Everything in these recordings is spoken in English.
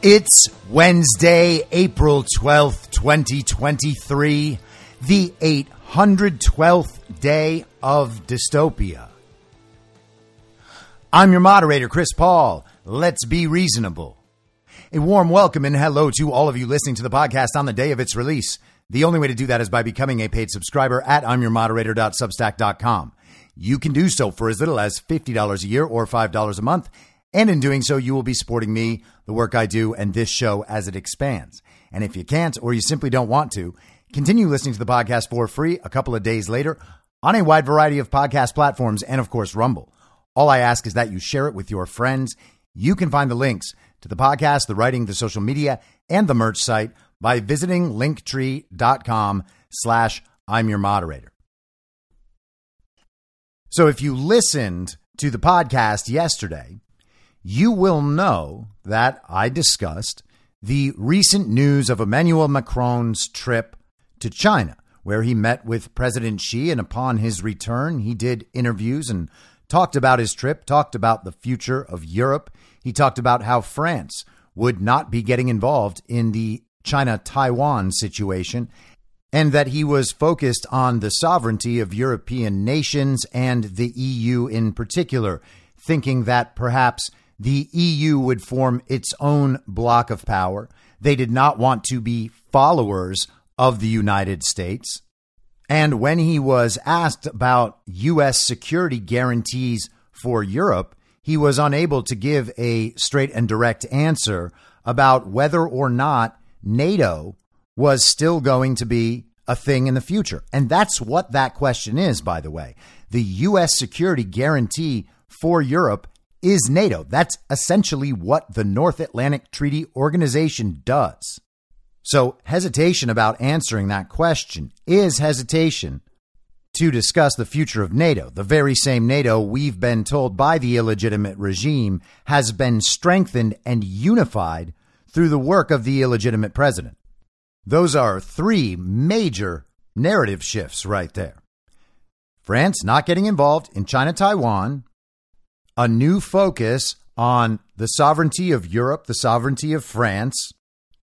It's Wednesday, April 12th, 2023, the 812th day of dystopia. I'm your moderator, Chris Paul. Let's be reasonable. A warm welcome and hello to all of you listening to the podcast on the day of its release. The only way to do that is by becoming a paid subscriber at imyourmoderator.substack.com. You can do so for as little as $50 a year or $5 a month. And in doing so, you will be supporting me, the work I do, and this show as it expands. And if you can't or you simply don't want to, continue listening to the podcast for free a couple of days later on a wide variety of podcast platforms and, of course, Rumble. All I ask is that you share it with your friends. You can find the links to the podcast, the writing, the social media, and the merch site by visiting linktree.com slash I'm your moderator. So if you listened to the podcast yesterday, you will know that I discussed the recent news of Emmanuel Macron's trip to China, where he met with President Xi. And upon his return, he did interviews and talked about his trip, talked about the future of Europe. He talked about how France would not be getting involved in the China Taiwan situation and that he was focused on the sovereignty of European nations and the EU in particular, thinking that perhaps the EU would form its own block of power. They did not want to be followers of the United States. And when he was asked about U.S. security guarantees for Europe, he was unable to give a straight and direct answer about whether or not NATO was still going to be a thing in the future. And that's what that question is, by the way. The U.S. security guarantee for Europe is NATO. That's essentially what the North Atlantic Treaty Organization does. So, hesitation about answering that question is hesitation to discuss the future of NATO, the very same NATO we've been told by the illegitimate regime has been strengthened and unified through the work of the illegitimate president. Those are three major narrative shifts right there. France not getting involved in China Taiwan, a new focus on the sovereignty of Europe, the sovereignty of France,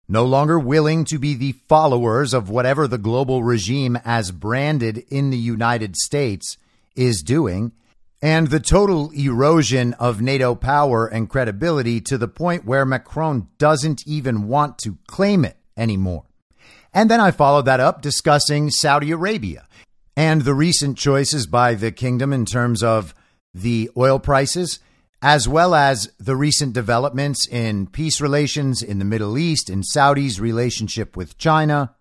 no longer willing to be the followers of whatever the global regime as branded in the United States is doing, and the total erosion of NATO power and credibility to the point where Macron doesn't even want to claim it anymore. And then I followed that up discussing Saudi Arabia and the recent choices by the kingdom in terms of the oil prices, as well as the recent developments in peace relations in the Middle East, in Saudi's relationship with China,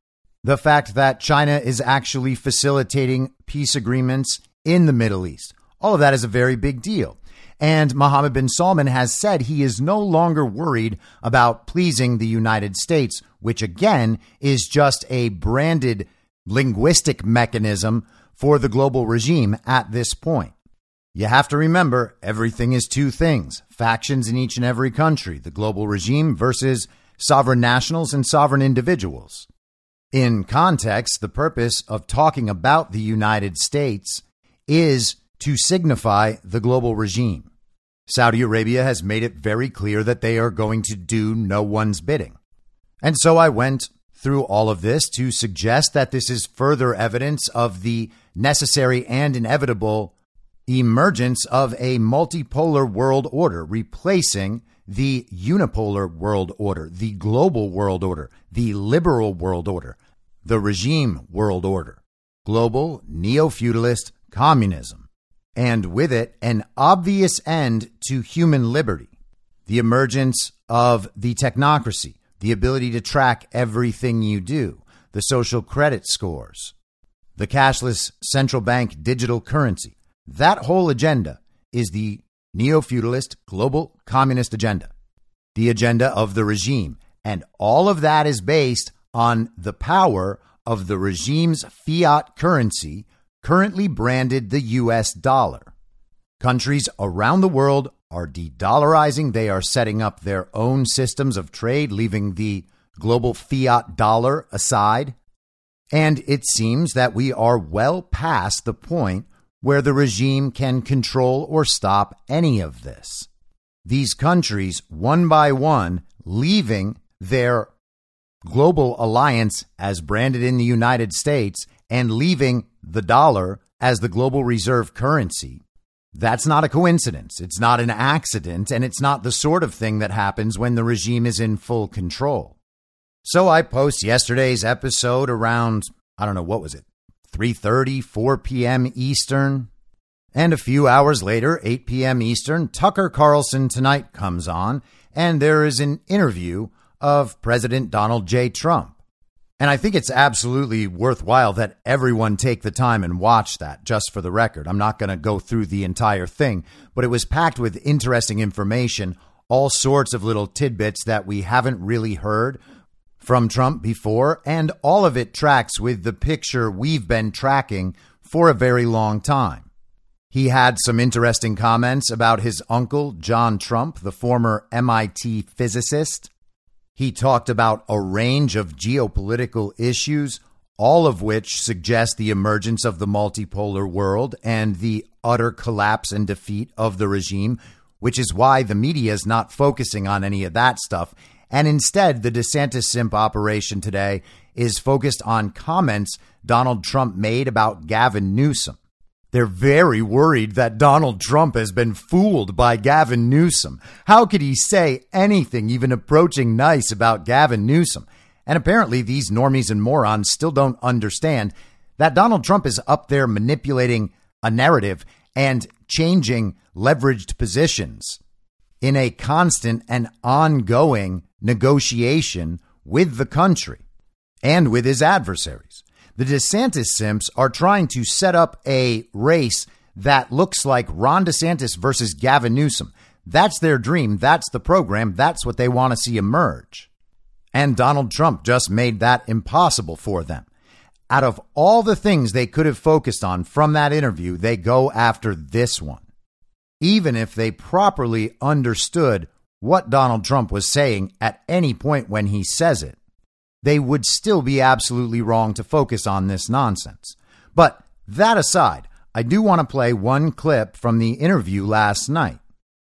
the fact that China is actually facilitating peace agreements in the Middle East. All of that is a very big deal. And Mohammed bin Salman has said he is no longer worried about pleasing the United States, which again is just a branded linguistic mechanism for the global regime at this point. You have to remember everything is two things factions in each and every country, the global regime versus sovereign nationals and sovereign individuals. In context, the purpose of talking about the United States is to signify the global regime. Saudi Arabia has made it very clear that they are going to do no one's bidding. And so I went through all of this to suggest that this is further evidence of the necessary and inevitable emergence of a multipolar world order, replacing the unipolar world order, the global world order, the liberal world order, the regime world order, global neo feudalist communism, and with it, an obvious end to human liberty, the emergence of the technocracy, the ability to track everything you do, the social credit scores, the cashless central bank digital currency. That whole agenda is the neo feudalist global communist agenda, the agenda of the regime. And all of that is based on the power of the regime's fiat currency, currently branded the US dollar. Countries around the world are de dollarizing. They are setting up their own systems of trade, leaving the global fiat dollar aside. And it seems that we are well past the point where the regime can control or stop any of this. These countries, one by one, leaving their global alliance as branded in the United States and leaving the dollar as the global reserve currency. That's not a coincidence. It's not an accident, and it's not the sort of thing that happens when the regime is in full control. So I post yesterday's episode around I don't know what was it 3:30 4 p.m. Eastern and a few hours later 8 p.m. Eastern Tucker Carlson tonight comes on and there is an interview of President Donald J Trump. And I think it's absolutely worthwhile that everyone take the time and watch that just for the record. I'm not going to go through the entire thing, but it was packed with interesting information, all sorts of little tidbits that we haven't really heard from Trump before, and all of it tracks with the picture we've been tracking for a very long time. He had some interesting comments about his uncle, John Trump, the former MIT physicist. He talked about a range of geopolitical issues, all of which suggest the emergence of the multipolar world and the utter collapse and defeat of the regime, which is why the media is not focusing on any of that stuff and instead, the DeSantis simp operation today is focused on comments Donald Trump made about Gavin Newsom. They're very worried that Donald Trump has been fooled by Gavin Newsom. How could he say anything even approaching nice about Gavin Newsom? And apparently, these normies and morons still don't understand that Donald Trump is up there manipulating a narrative and changing leveraged positions in a constant and ongoing negotiation with the country and with his adversaries. The DeSantis Simps are trying to set up a race that looks like Ron DeSantis versus Gavin Newsom. That's their dream. That's the program. That's what they want to see emerge. And Donald Trump just made that impossible for them. Out of all the things they could have focused on from that interview, they go after this one. Even if they properly understood what Donald Trump was saying at any point when he says it, they would still be absolutely wrong to focus on this nonsense. But that aside, I do want to play one clip from the interview last night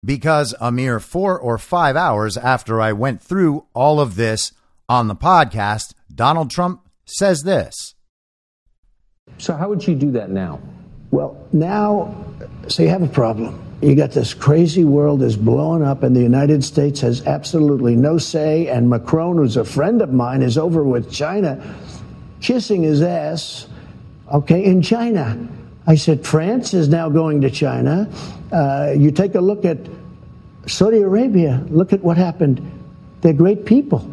because a mere four or five hours after I went through all of this on the podcast, Donald Trump says this. So, how would you do that now? Well, now, so you have a problem. You got this crazy world is blowing up, and the United States has absolutely no say. And Macron, who's a friend of mine, is over with China, kissing his ass, okay, in China. I said, France is now going to China. Uh, you take a look at Saudi Arabia, look at what happened. They're great people.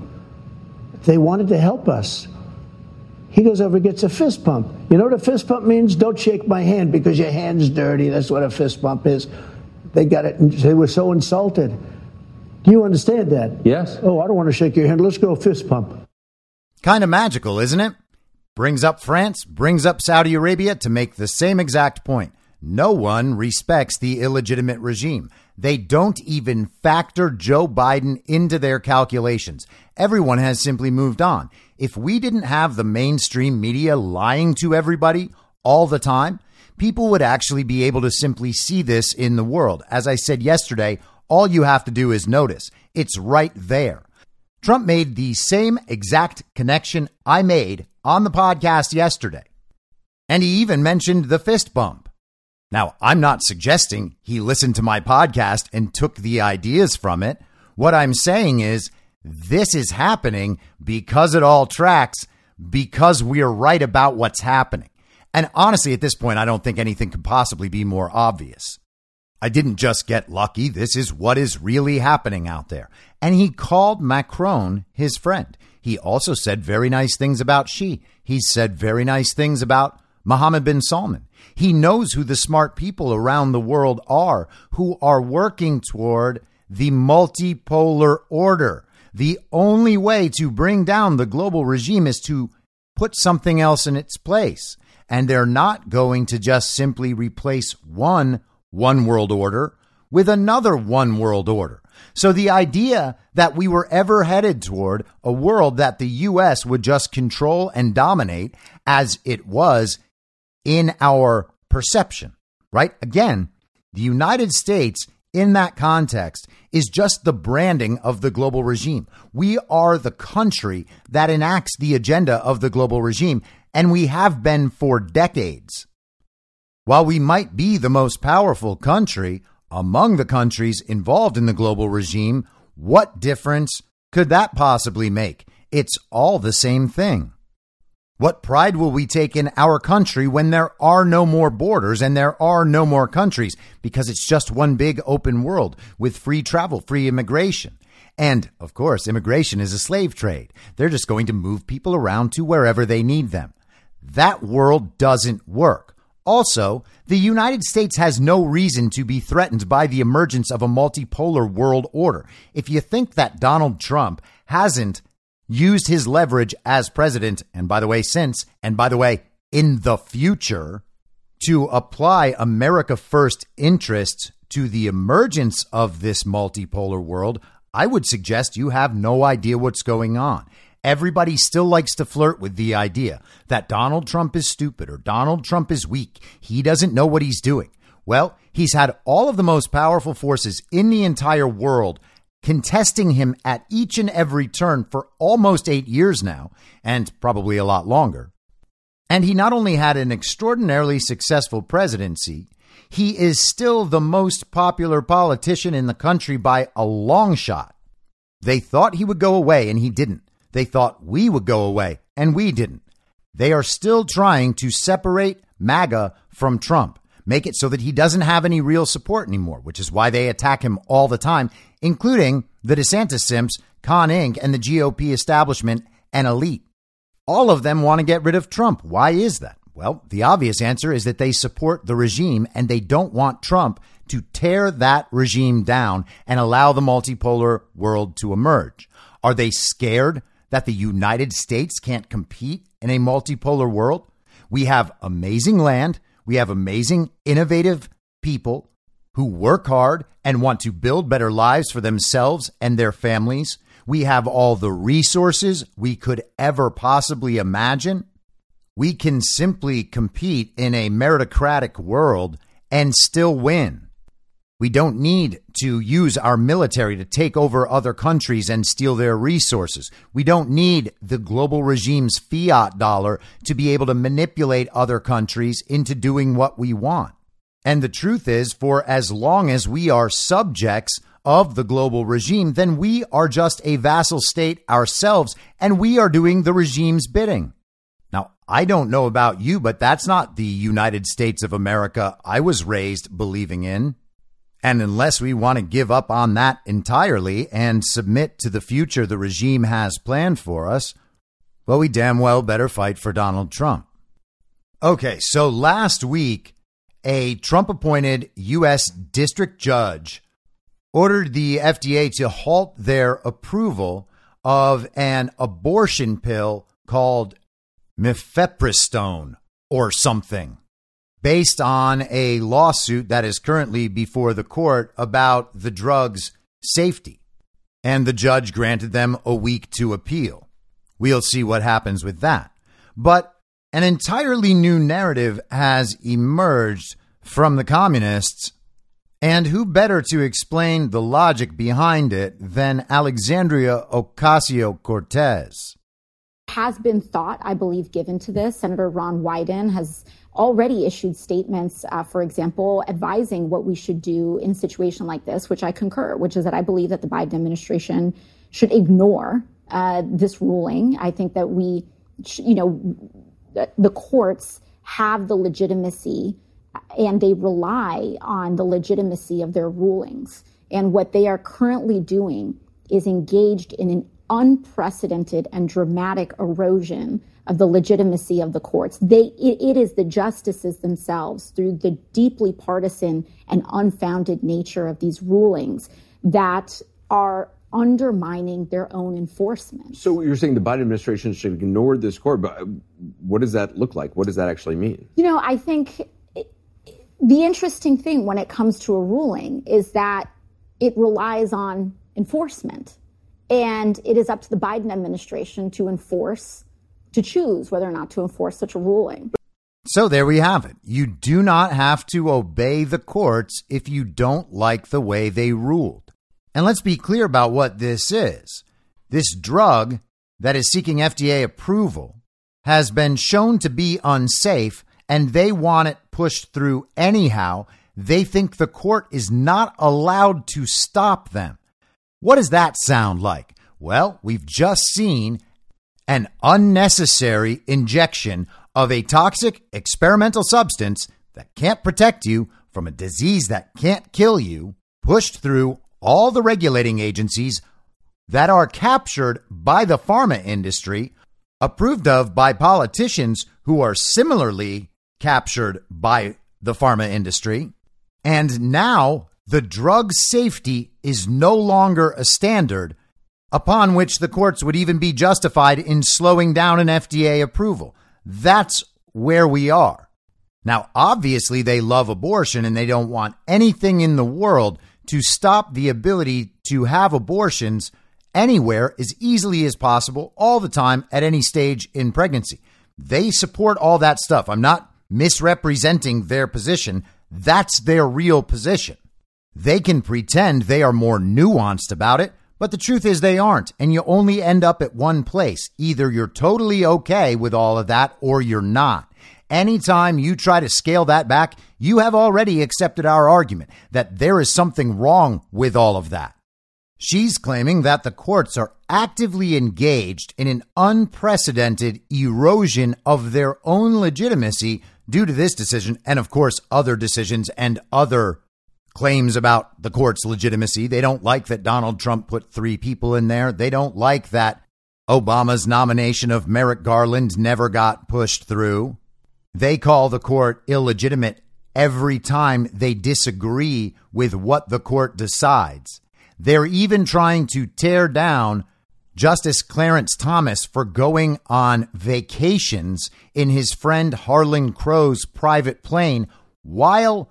They wanted to help us. He goes over gets a fist pump. You know what a fist pump means? Don't shake my hand because your hand's dirty. That's what a fist pump is. They got it. And they were so insulted. Do you understand that? Yes. Oh, I don't want to shake your hand. Let's go fist pump. Kind of magical, isn't it? Brings up France, brings up Saudi Arabia to make the same exact point. No one respects the illegitimate regime. They don't even factor Joe Biden into their calculations. Everyone has simply moved on. If we didn't have the mainstream media lying to everybody all the time, people would actually be able to simply see this in the world. As I said yesterday, all you have to do is notice. It's right there. Trump made the same exact connection I made on the podcast yesterday. And he even mentioned the fist bump. Now, I'm not suggesting he listened to my podcast and took the ideas from it. What I'm saying is this is happening because it all tracks, because we are right about what's happening. And honestly, at this point, I don't think anything could possibly be more obvious. I didn't just get lucky. This is what is really happening out there. And he called Macron his friend. He also said very nice things about Xi. He said very nice things about Mohammed bin Salman. He knows who the smart people around the world are who are working toward the multipolar order. The only way to bring down the global regime is to put something else in its place. And they're not going to just simply replace one one world order with another one world order. So the idea that we were ever headed toward a world that the US would just control and dominate as it was in our perception, right? Again, the United States in that context is just the branding of the global regime. We are the country that enacts the agenda of the global regime, and we have been for decades. While we might be the most powerful country among the countries involved in the global regime, what difference could that possibly make? It's all the same thing. What pride will we take in our country when there are no more borders and there are no more countries because it's just one big open world with free travel, free immigration? And of course, immigration is a slave trade. They're just going to move people around to wherever they need them. That world doesn't work. Also, the United States has no reason to be threatened by the emergence of a multipolar world order. If you think that Donald Trump hasn't used his leverage as president, and by the way, since, and by the way, in the future, to apply America First interests to the emergence of this multipolar world, I would suggest you have no idea what's going on. Everybody still likes to flirt with the idea that Donald Trump is stupid or Donald Trump is weak. He doesn't know what he's doing. Well, he's had all of the most powerful forces in the entire world contesting him at each and every turn for almost eight years now, and probably a lot longer. And he not only had an extraordinarily successful presidency, he is still the most popular politician in the country by a long shot. They thought he would go away, and he didn't. They thought we would go away, and we didn't. They are still trying to separate MAGA from Trump, make it so that he doesn't have any real support anymore, which is why they attack him all the time, including the DeSantis Simps, Con Inc., and the GOP establishment and elite. All of them want to get rid of Trump. Why is that? Well, the obvious answer is that they support the regime and they don't want Trump to tear that regime down and allow the multipolar world to emerge. Are they scared that the United States can't compete in a multipolar world? We have amazing land. We have amazing, innovative people who work hard and want to build better lives for themselves and their families. We have all the resources we could ever possibly imagine. we can simply compete in a meritocratic world and still win. We don't need to use our military to take over other countries and steal their resources. We don't need the global regime's fiat dollar to be able to manipulate other countries into doing what we want. And the truth is, for as long as we are subjects of the global regime, then we are just a vassal state ourselves and we are doing the regime's bidding. Now, I don't know about you, but that's not the United States of America I was raised believing in. And unless we want to give up on that entirely and submit to the future the regime has planned for us, well, we damn well better fight for Donald Trump. Okay, so last week, a Trump appointed U.S. district judge ordered the FDA to halt their approval of an abortion pill called mifepristone or something based on a lawsuit that is currently before the court about the drug's safety. And the judge granted them a week to appeal. We'll see what happens with that. But an entirely new narrative has emerged from the communists. And who better to explain the logic behind it than Alexandria Ocasio Cortez? has been thought, I believe, given to this. Senator Ron Wyden has already issued statements, uh, for example, advising what we should do in a situation like this, which I concur, which is that I believe that the Biden administration should ignore uh, this ruling. I think that we, you know, the courts have the legitimacy and they rely on the legitimacy of their rulings. And what they are currently doing is engaged in an unprecedented and dramatic erosion of the legitimacy of the courts. They, it, it is the justices themselves, through the deeply partisan and unfounded nature of these rulings, that are undermining their own enforcement. So you're saying the Biden administration should ignore this court, but what does that look like? What does that actually mean? You know, I think the interesting thing when it comes to a ruling is that it relies on enforcement. And it is up to the Biden administration to enforce, to choose whether or not to enforce such a ruling. So there we have it. You do not have to obey the courts if you don't like the way they ruled. And let's be clear about what this is. This drug that is seeking FDA approval has been shown to be unsafe and they want it pushed through anyhow. They think the court is not allowed to stop them. What does that sound like? Well, we've just seen an unnecessary injection of a toxic experimental substance that can't protect you from a disease that can't kill you, pushed through all the regulating agencies that are captured by the pharma industry, approved of by politicians who are similarly captured by the pharma industry, and now the drug safety is no longer a standard upon which the courts would even be justified in slowing down an FDA approval. That's where we are. Now, obviously, they love abortion and they don't want anything in the world to stop the ability to have abortions anywhere as easily as possible, all the time, at any stage in pregnancy. They support all that stuff. I'm not misrepresenting their position. That's their real position. They can pretend they are more nuanced about it, but the truth is they aren't. And you only end up at one place. Either you're totally okay with all of that or you're not. Anytime you try to scale that back, you have already accepted our argument that there is something wrong with all of that. She's claiming that the courts are actively engaged in an unprecedented erosion of their own legitimacy due to this decision and, of course, other decisions and other claims about the court's legitimacy. They don't like that Donald Trump put three people in there. They don't like that Obama's nomination of Merrick Garland never got pushed through. They call the court illegitimate every time they disagree with what the court decides. They're even trying to tear down Justice Clarence Thomas for going on vacations in his friend Harlan Crow's private plane while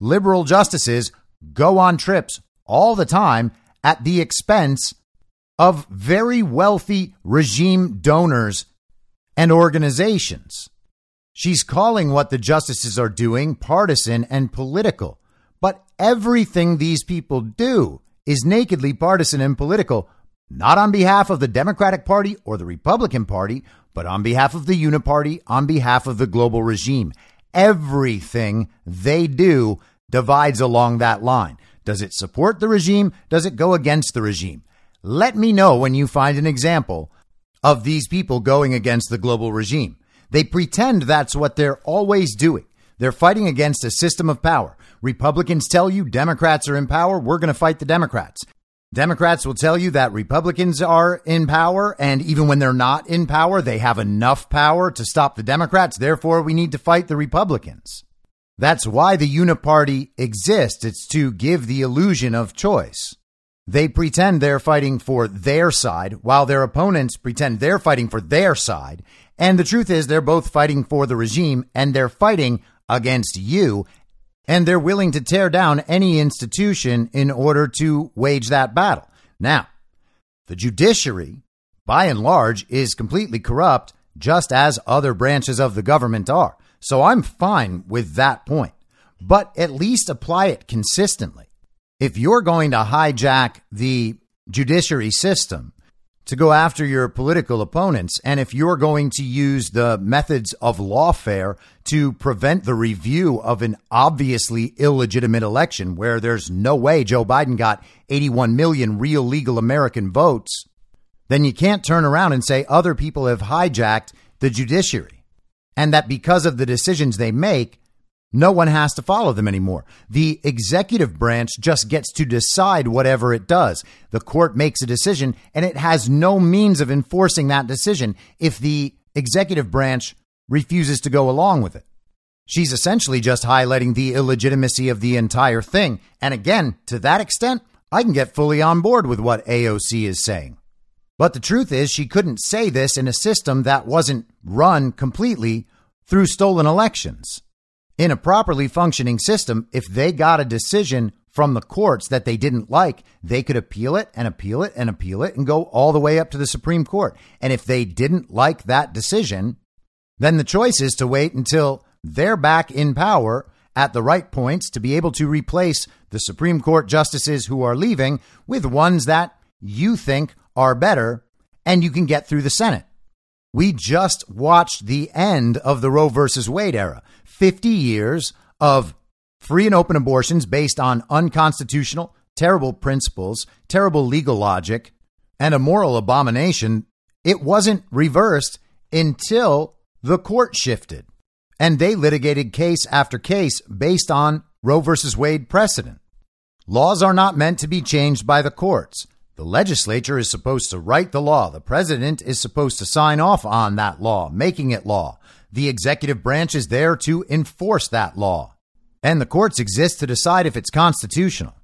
liberal justices go on trips all the time at the expense of very wealthy regime donors and organizations. She's calling what the justices are doing partisan and political. But everything these people do is nakedly partisan and political, not on behalf of the Democratic Party or the Republican Party, but on behalf of the Uniparty, on behalf of the global regime. Everything they do divides along that line. Does it support the regime? Does it go against the regime? Let me know when you find an example of these people going against the global regime. They pretend that's what they're always doing. They're fighting against a system of power. Republicans tell you Democrats are in power. We're going to fight the Democrats. Democrats will tell you that Republicans are in power, and even when they're not in power, they have enough power to stop the Democrats. Therefore, we need to fight the Republicans. That's why the Uniparty exists. It's to give the illusion of choice. They pretend they're fighting for their side while their opponents pretend they're fighting for their side. And the truth is they're both fighting for the regime and they're fighting against you. And they're willing to tear down any institution in order to wage that battle. Now, the judiciary, by and large, is completely corrupt, just as other branches of the government are. So I'm fine with that point, but at least apply it consistently. If you're going to hijack the judiciary system to go after your political opponents, and if you're going to use the methods of lawfare to prevent the review of an obviously illegitimate election where there's no way Joe Biden got 81 million real legal American votes, then you can't turn around and say other people have hijacked the judiciary. And that because of the decisions they make, no one has to follow them anymore. The executive branch just gets to decide whatever it does. The court makes a decision and it has no means of enforcing that decision if the executive branch refuses to go along with it. She's essentially just highlighting the illegitimacy of the entire thing. And again, to that extent, I can get fully on board with what AOC is saying. But the truth is, she couldn't say this in a system that wasn't run completely through stolen elections. In a properly functioning system, if they got a decision from the courts that they didn't like, they could appeal it and appeal it and appeal it and go all the way up to the Supreme Court. And if they didn't like that decision, then the choice is to wait until they're back in power at the right points to be able to replace the Supreme Court justices who are leaving with ones that you think are better and you can get through the Senate. We just watched the end of the Roe versus Wade era 50 years of free and open abortions based on unconstitutional, terrible principles, terrible legal logic, and a moral abomination. It wasn't reversed until the court shifted and they litigated case after case based on Roe versus Wade precedent. Laws are not meant to be changed by the courts. The legislature is supposed to write the law. The president is supposed to sign off on that law, making it law. The executive branch is there to enforce that law. And the courts exist to decide if it's constitutional.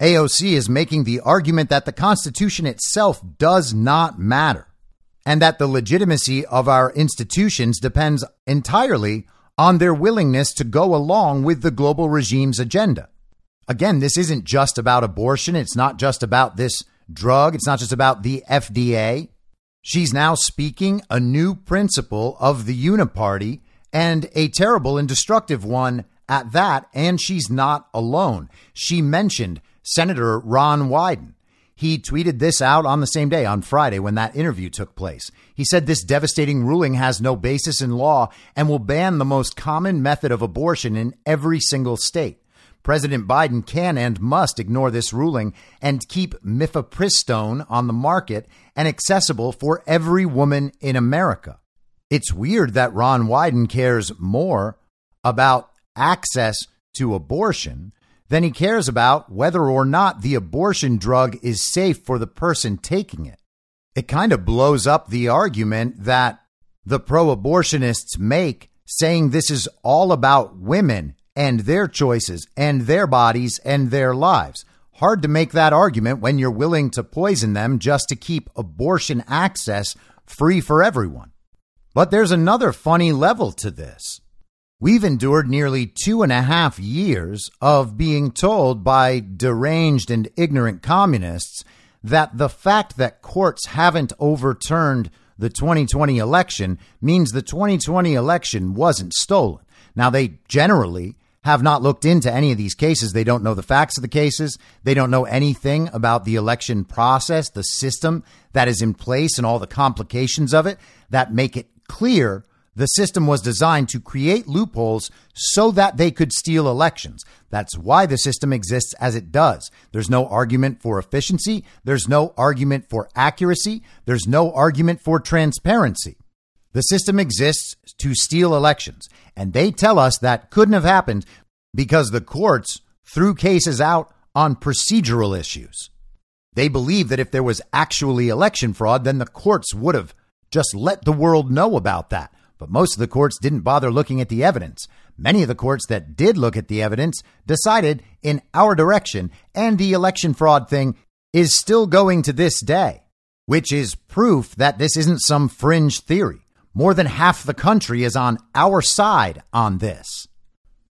AOC is making the argument that the Constitution itself does not matter and that the legitimacy of our institutions depends entirely on their willingness to go along with the global regime's agenda. Again, this isn't just about abortion. It's not just about this drug. It's not just about the FDA. She's now speaking a new principle of the Uniparty and a terrible and destructive one at that. And she's not alone. She mentioned Senator Ron Wyden. He tweeted this out on the same day, on Friday, when that interview took place. He said this devastating ruling has no basis in law and will ban the most common method of abortion in every single state. President Biden can and must ignore this ruling and keep mifepristone on the market and accessible for every woman in America. It's weird that Ron Wyden cares more about access to abortion than he cares about whether or not the abortion drug is safe for the person taking it. It kind of blows up the argument that the pro abortionists make saying this is all about women and their choices and their bodies and their lives. Hard to make that argument when you're willing to poison them just to keep abortion access free for everyone. But there's another funny level to this. We've endured nearly two and a half years of being told by deranged and ignorant communists that the fact that courts haven't overturned the 2020 election means the 2020 election wasn't stolen. Now, they generally have not looked into any of these cases. They don't know the facts of the cases. They don't know anything about the election process, the system that is in place, and all the complications of it that make it clear the system was designed to create loopholes so that they could steal elections. That's why the system exists as it does. There's no argument for efficiency. There's no argument for accuracy. There's no argument for transparency. The system exists to steal elections. And they tell us that couldn't have happened because the courts threw cases out on procedural issues. They believe that if there was actually election fraud, then the courts would have just let the world know about that. But most of the courts didn't bother looking at the evidence. Many of the courts that did look at the evidence decided in our direction, and the election fraud thing is still going to this day, which is proof that this isn't some fringe theory. More than half the country is on our side on this.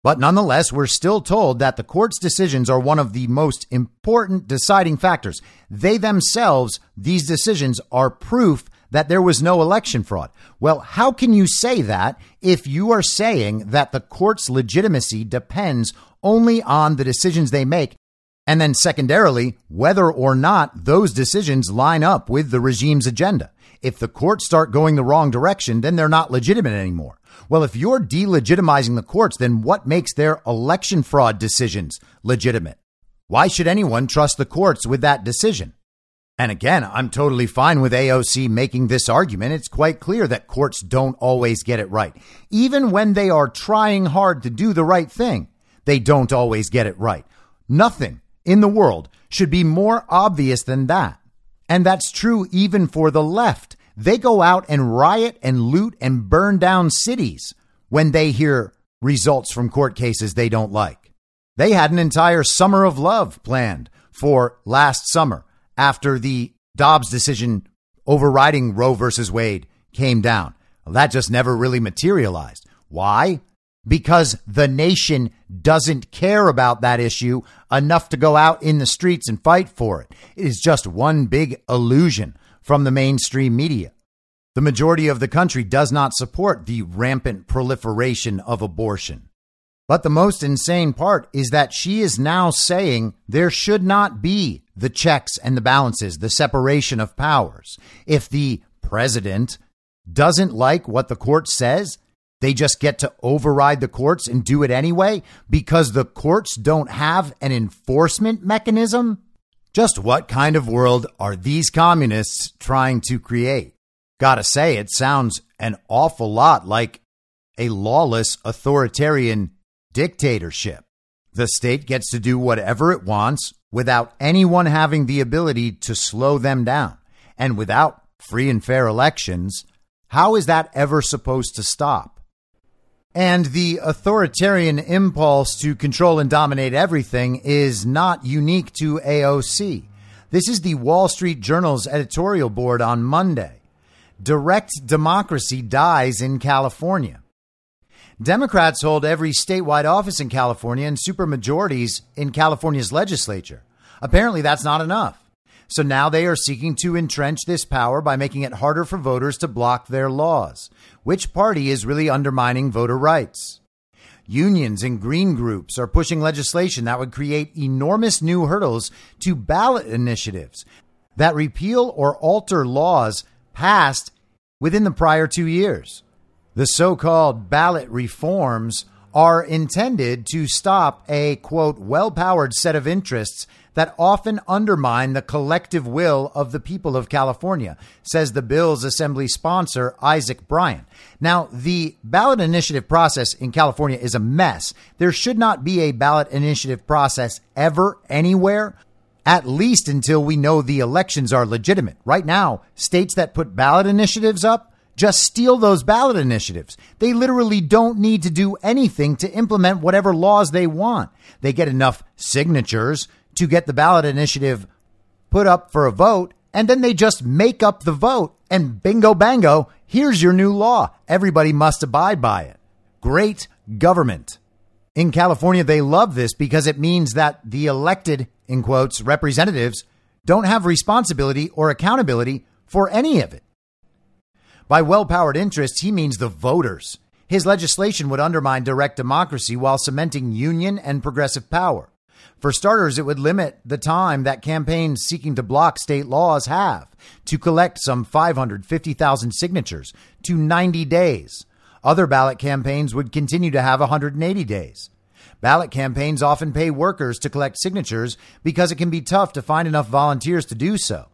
But nonetheless, we're still told that the court's decisions are one of the most important deciding factors. They themselves, these decisions, are proof that there was no election fraud. Well, how can you say that if you are saying that the court's legitimacy depends only on the decisions they make? And then, secondarily, whether or not those decisions line up with the regime's agenda. If the courts start going the wrong direction, then they're not legitimate anymore. Well, if you're delegitimizing the courts, then what makes their election fraud decisions legitimate? Why should anyone trust the courts with that decision? And again, I'm totally fine with AOC making this argument. It's quite clear that courts don't always get it right. Even when they are trying hard to do the right thing, they don't always get it right. Nothing in the world should be more obvious than that. And that's true even for the left. They go out and riot and loot and burn down cities when they hear results from court cases they don't like. They had an entire summer of love planned for last summer after the Dobbs decision overriding Roe versus Wade came down. Well, that just never really materialized. Why? Because the nation doesn't care about that issue enough to go out in the streets and fight for it. It is just one big illusion from the mainstream media. The majority of the country does not support the rampant proliferation of abortion. But the most insane part is that she is now saying there should not be the checks and the balances, the separation of powers. If the president doesn't like what the court says, they just get to override the courts and do it anyway because the courts don't have an enforcement mechanism? Just what kind of world are these communists trying to create? Gotta say, it sounds an awful lot like a lawless authoritarian dictatorship. The state gets to do whatever it wants without anyone having the ability to slow them down. And without free and fair elections, how is that ever supposed to stop? And the authoritarian impulse to control and dominate everything is not unique to AOC. This is the Wall Street Journal's editorial board on Monday. Direct democracy dies in California. Democrats hold every statewide office in California and supermajorities in California's legislature. Apparently, that's not enough. So now they are seeking to entrench this power by making it harder for voters to block their laws. Which party is really undermining voter rights? Unions and green groups are pushing legislation that would create enormous new hurdles to ballot initiatives that repeal or alter laws passed within the prior two years. The so called ballot reforms are intended to stop a quote, well powered set of interests that often undermine the collective will of the people of California, says the bill's assembly sponsor, Isaac Bryan. Now, the ballot initiative process in California is a mess. There should not be a ballot initiative process ever, anywhere. At least until we know the elections are legitimate. Right now, states that put ballot initiatives up just steal those ballot initiatives. They literally don't need to do anything to implement whatever laws they want. They get enough signatures to get the ballot initiative put up for a vote, and then they just make up the vote, and bingo bango, here's your new law. Everybody must abide by it. Great government. In California, they love this because it means that the elected, in quotes, representatives don't have responsibility or accountability for any of it. By well powered interests, he means the voters. His legislation would undermine direct democracy while cementing union and progressive power. For starters, it would limit the time that campaigns seeking to block state laws have to collect some 550,000 signatures to 90 days. Other ballot campaigns would continue to have 180 days. Ballot campaigns often pay workers to collect signatures because it can be tough to find enough volunteers to do so.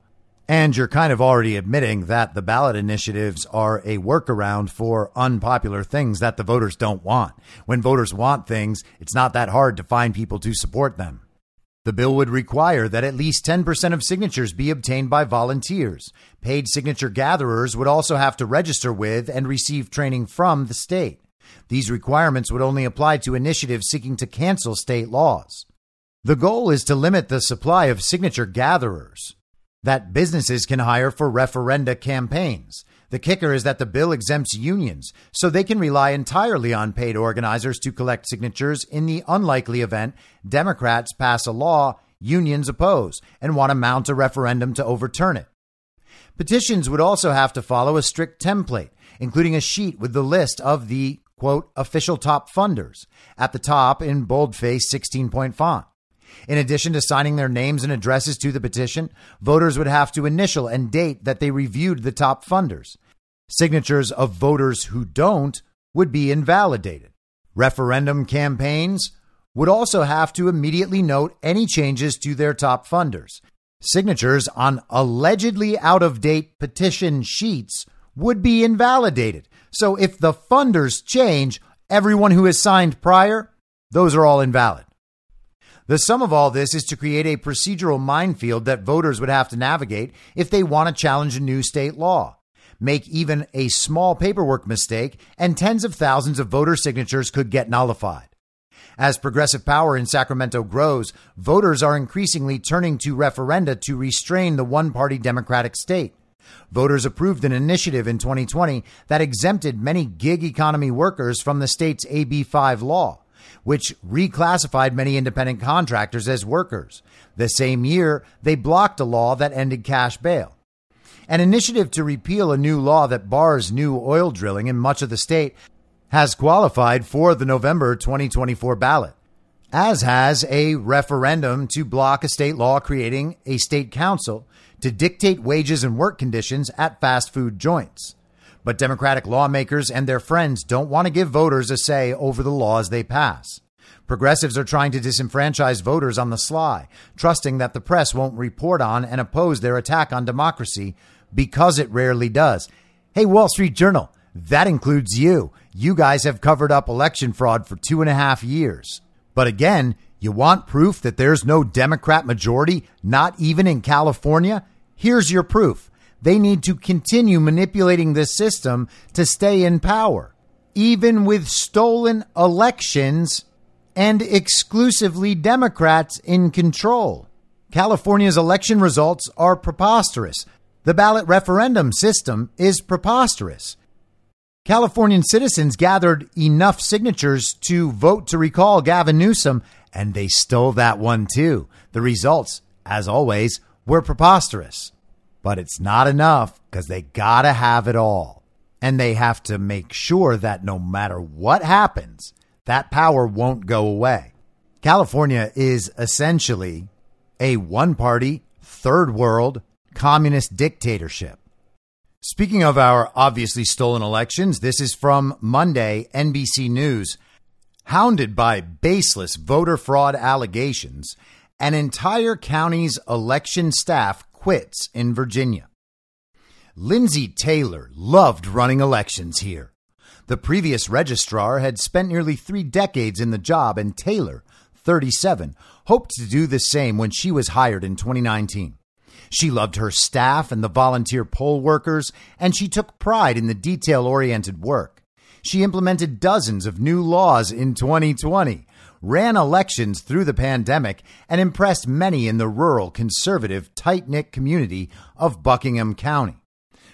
And you're kind of already admitting that the ballot initiatives are a workaround for unpopular things that the voters don't want. When voters want things, it's not that hard to find people to support them. The bill would require that at least 10% of signatures be obtained by volunteers. Paid signature gatherers would also have to register with and receive training from the state. These requirements would only apply to initiatives seeking to cancel state laws. The goal is to limit the supply of signature gatherers that businesses can hire for referenda campaigns. The kicker is that the bill exempts unions, so they can rely entirely on paid organizers to collect signatures in the unlikely event Democrats pass a law unions oppose and want to mount a referendum to overturn it. Petitions would also have to follow a strict template, including a sheet with the list of the quote official top funders at the top in boldface 16 point font. In addition to signing their names and addresses to the petition, voters would have to initial and date that they reviewed the top funders. Signatures of voters who don't would be invalidated. Referendum campaigns would also have to immediately note any changes to their top funders. Signatures on allegedly out of date petition sheets would be invalidated. So if the funders change, everyone who has signed prior, those are all invalid. The sum of all this is to create a procedural minefield that voters would have to navigate if they want to challenge a new state law. Make even a small paperwork mistake, and tens of thousands of voter signatures could get nullified. As progressive power in Sacramento grows, voters are increasingly turning to referenda to restrain the one party Democratic state. Voters approved an initiative in 2020 that exempted many gig economy workers from the state's AB 5 law which reclassified many independent contractors as workers. The same year, they blocked a law that ended cash bail. An initiative to repeal a new law that bars new oil drilling in much of the state has qualified for the November 2024 ballot, as has a referendum to block a state law creating a state council to dictate wages and work conditions at fast food joints. But Democratic lawmakers and their friends don't want to give voters a say over the laws they pass. Progressives are trying to disenfranchise voters on the sly, trusting that the press won't report on and oppose their attack on democracy because it rarely does. Hey, Wall Street Journal, that includes you. You guys have covered up election fraud for two and a half years. But again, you want proof that there's no Democrat majority, not even in California? Here's your proof. They need to continue manipulating the system to stay in power, even with stolen elections and exclusively Democrats in control. California's election results are preposterous. The ballot referendum system is preposterous. Californian citizens gathered enough signatures to vote to recall Gavin Newsom, and they stole that one too. The results, as always, were preposterous. But it's not enough because they got to have it all. And they have to make sure that no matter what happens, that power won't go away. California is essentially a one party, third world communist dictatorship. Speaking of our obviously stolen elections, this is from Monday, NBC News. Hounded by baseless voter fraud allegations, an entire county's election staff quits in Virginia. Lindsay Taylor loved running elections here. The previous registrar had spent nearly three decades in the job, and Taylor, 37, hoped to do the same when she was hired in 2019. She loved her staff and the volunteer poll workers, and she took pride in the detail oriented work. She implemented dozens of new laws in 2020, ran elections through the pandemic, and impressed many in the rural, conservative, tight knit community of Buckingham County.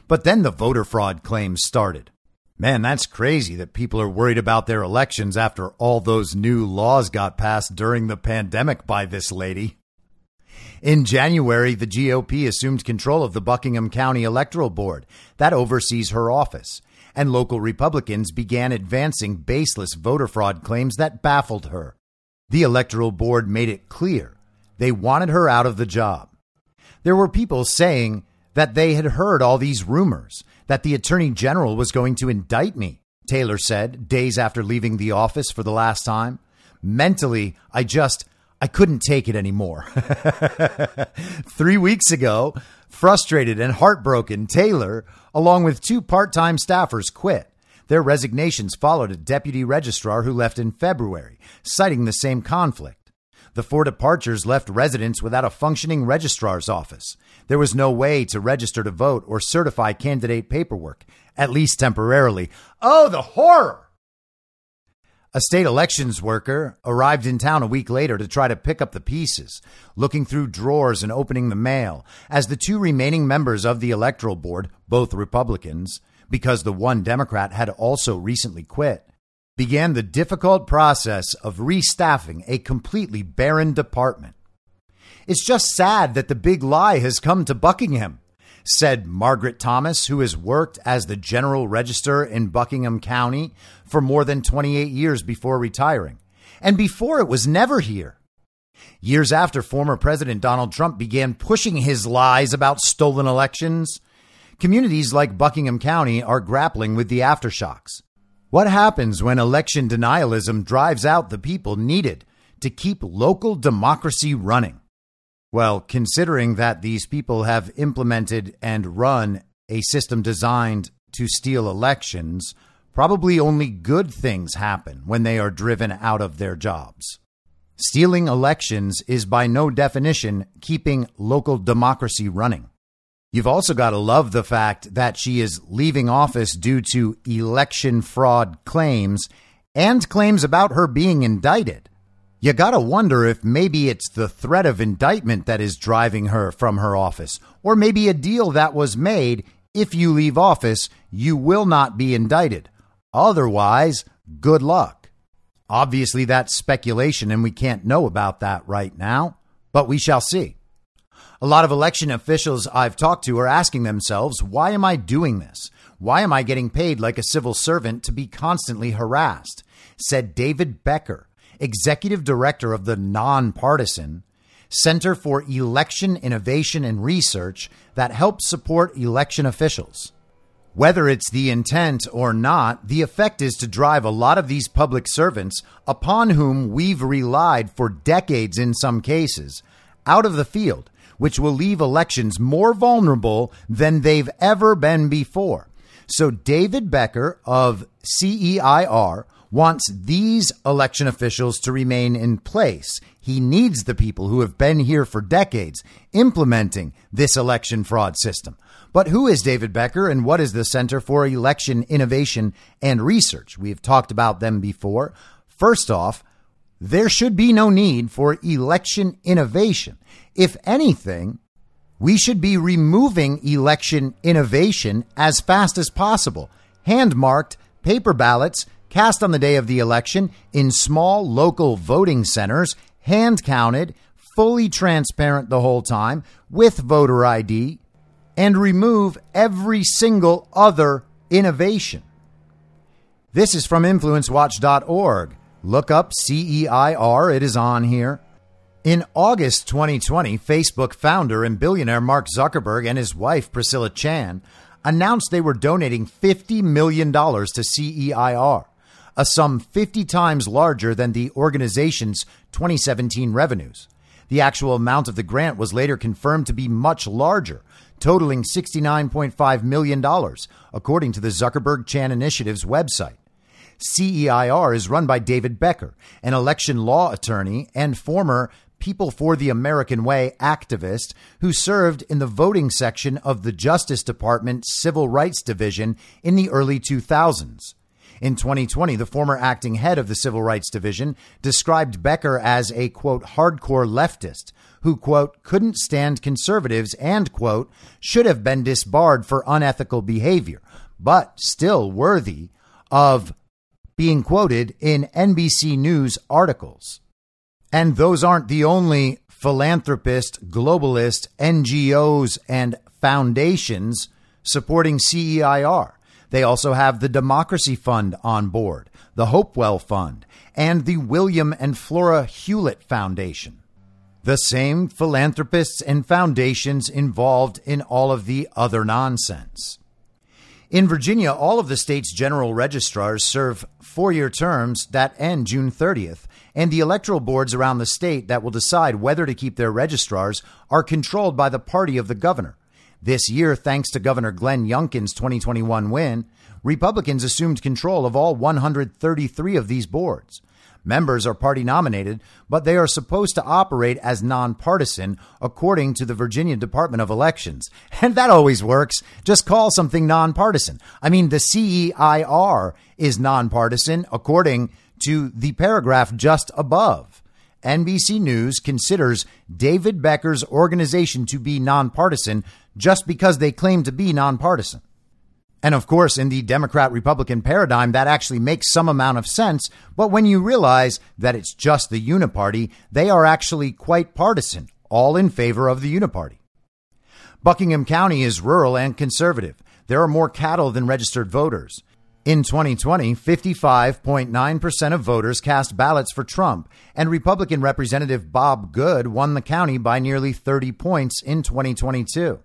But then the voter fraud claims started. Man, that's crazy that people are worried about their elections after all those new laws got passed during the pandemic by this lady. In January, the GOP assumed control of the Buckingham County Electoral Board that oversees her office, and local Republicans began advancing baseless voter fraud claims that baffled her. The Electoral Board made it clear they wanted her out of the job. There were people saying that they had heard all these rumors, that the Attorney General was going to indict me, Taylor said days after leaving the office for the last time. Mentally, I just I couldn't take it anymore. Three weeks ago, frustrated and heartbroken, Taylor, along with two part time staffers, quit. Their resignations followed a deputy registrar who left in February, citing the same conflict. The four departures left residents without a functioning registrar's office. There was no way to register to vote or certify candidate paperwork, at least temporarily. Oh, the horror! A state elections worker arrived in town a week later to try to pick up the pieces, looking through drawers and opening the mail, as the two remaining members of the electoral board, both Republicans, because the one Democrat had also recently quit, began the difficult process of restaffing a completely barren department. It's just sad that the big lie has come to Buckingham, said Margaret Thomas, who has worked as the general register in Buckingham County for more than 28 years before retiring. And before it was never here. Years after former President Donald Trump began pushing his lies about stolen elections, communities like Buckingham County are grappling with the aftershocks. What happens when election denialism drives out the people needed to keep local democracy running? Well, considering that these people have implemented and run a system designed to steal elections, probably only good things happen when they are driven out of their jobs. Stealing elections is by no definition keeping local democracy running. You've also got to love the fact that she is leaving office due to election fraud claims and claims about her being indicted. You got to wonder if maybe it's the threat of indictment that is driving her from her office, or maybe a deal that was made if you leave office, you will not be indicted. Otherwise, good luck. Obviously, that's speculation, and we can't know about that right now, but we shall see. A lot of election officials I've talked to are asking themselves, why am I doing this? Why am I getting paid like a civil servant to be constantly harassed? Said David Becker, executive director of the nonpartisan Center for Election Innovation and Research that helps support election officials. Whether it's the intent or not, the effect is to drive a lot of these public servants, upon whom we've relied for decades in some cases, out of the field, which will leave elections more vulnerable than they've ever been before. So, David Becker of CEIR wants these election officials to remain in place. He needs the people who have been here for decades implementing this election fraud system. But who is David Becker and what is the Center for Election Innovation and Research? We have talked about them before. First off, there should be no need for election innovation. If anything, we should be removing election innovation as fast as possible. Hand marked paper ballots cast on the day of the election in small local voting centers, hand counted, fully transparent the whole time, with voter ID, and remove every single other innovation. This is from InfluenceWatch.org. Look up CEIR, it is on here. In August 2020, Facebook founder and billionaire Mark Zuckerberg and his wife Priscilla Chan announced they were donating $50 million to CEIR a sum 50 times larger than the organization's 2017 revenues. The actual amount of the grant was later confirmed to be much larger, totaling $69.5 million, according to the Zuckerberg Chan Initiative's website. CEIR is run by David Becker, an election law attorney and former People for the American Way activist who served in the voting section of the Justice Department Civil Rights Division in the early 2000s. In 2020, the former acting head of the Civil Rights Division described Becker as a quote, hardcore leftist who, quote, couldn't stand conservatives and, quote, should have been disbarred for unethical behavior, but still worthy of being quoted in NBC News articles. And those aren't the only philanthropist, globalist, NGOs, and foundations supporting CEIR. They also have the Democracy Fund on board, the Hopewell Fund, and the William and Flora Hewlett Foundation. The same philanthropists and foundations involved in all of the other nonsense. In Virginia, all of the state's general registrars serve four year terms that end June 30th, and the electoral boards around the state that will decide whether to keep their registrars are controlled by the party of the governor. This year, thanks to Governor Glenn Youngkin's 2021 win, Republicans assumed control of all 133 of these boards. Members are party nominated, but they are supposed to operate as nonpartisan according to the Virginia Department of Elections. And that always works. Just call something nonpartisan. I mean, the CEIR is nonpartisan according to the paragraph just above. NBC News considers David Becker's organization to be nonpartisan just because they claim to be nonpartisan. And of course, in the Democrat Republican paradigm, that actually makes some amount of sense. But when you realize that it's just the uniparty, they are actually quite partisan, all in favor of the uniparty. Buckingham County is rural and conservative. There are more cattle than registered voters. In 2020, 55.9% of voters cast ballots for Trump, and Republican Representative Bob Good won the county by nearly 30 points in 2022.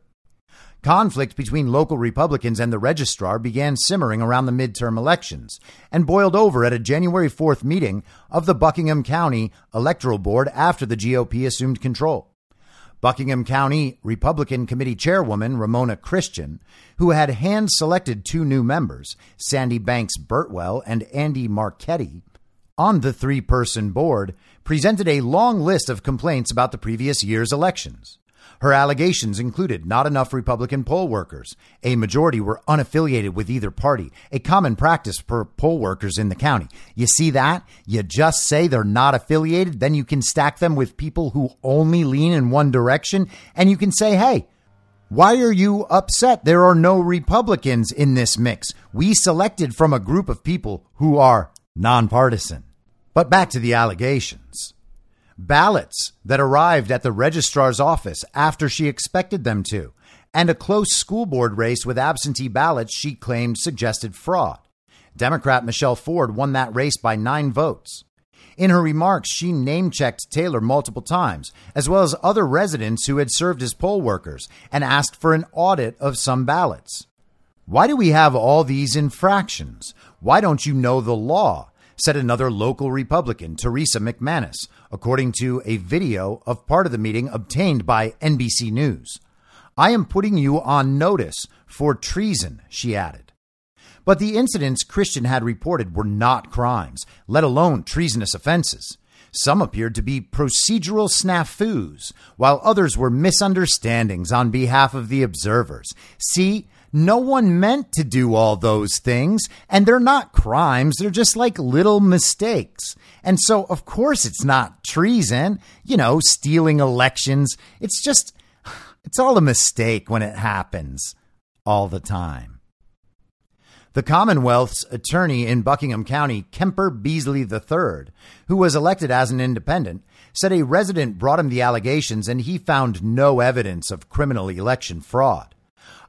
Conflict between local Republicans and the registrar began simmering around the midterm elections and boiled over at a January 4th meeting of the Buckingham County Electoral Board after the GOP assumed control. Buckingham County Republican Committee Chairwoman Ramona Christian, who had hand selected two new members, Sandy Banks Burtwell and Andy Marchetti, on the three person board, presented a long list of complaints about the previous year's elections. Her allegations included not enough Republican poll workers. A majority were unaffiliated with either party, a common practice for poll workers in the county. You see that? You just say they're not affiliated, then you can stack them with people who only lean in one direction, and you can say, hey, why are you upset? There are no Republicans in this mix. We selected from a group of people who are nonpartisan. But back to the allegations ballots that arrived at the registrar's office after she expected them to, and a close school board race with absentee ballots she claimed suggested fraud. Democrat Michelle Ford won that race by nine votes. In her remarks, she name checked Taylor multiple times, as well as other residents who had served as poll workers, and asked for an audit of some ballots. Why do we have all these infractions? Why don't you know the law? Said another local Republican, Teresa McManus, according to a video of part of the meeting obtained by NBC News. I am putting you on notice for treason, she added. But the incidents Christian had reported were not crimes, let alone treasonous offenses. Some appeared to be procedural snafus, while others were misunderstandings on behalf of the observers. See, no one meant to do all those things, and they're not crimes. They're just like little mistakes. And so, of course, it's not treason, you know, stealing elections. It's just, it's all a mistake when it happens all the time. The Commonwealth's attorney in Buckingham County, Kemper Beasley III, who was elected as an independent, said a resident brought him the allegations and he found no evidence of criminal election fraud.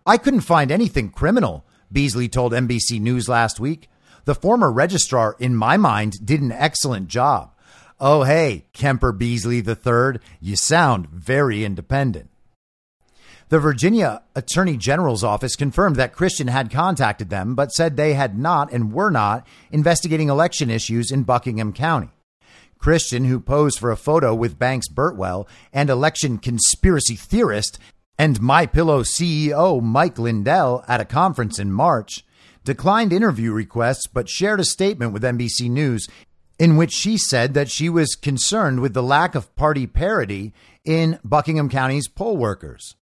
I couldn't find anything criminal, Beasley told NBC News last week. The former registrar, in my mind, did an excellent job. Oh, hey, Kemper Beasley III, you sound very independent. The Virginia Attorney General's office confirmed that Christian had contacted them, but said they had not and were not investigating election issues in Buckingham County. Christian, who posed for a photo with Banks Burtwell and election conspiracy theorist and My Pillow CEO Mike Lindell at a conference in March declined interview requests but shared a statement with NBC News in which she said that she was concerned with the lack of party parity in Buckingham County's poll workers.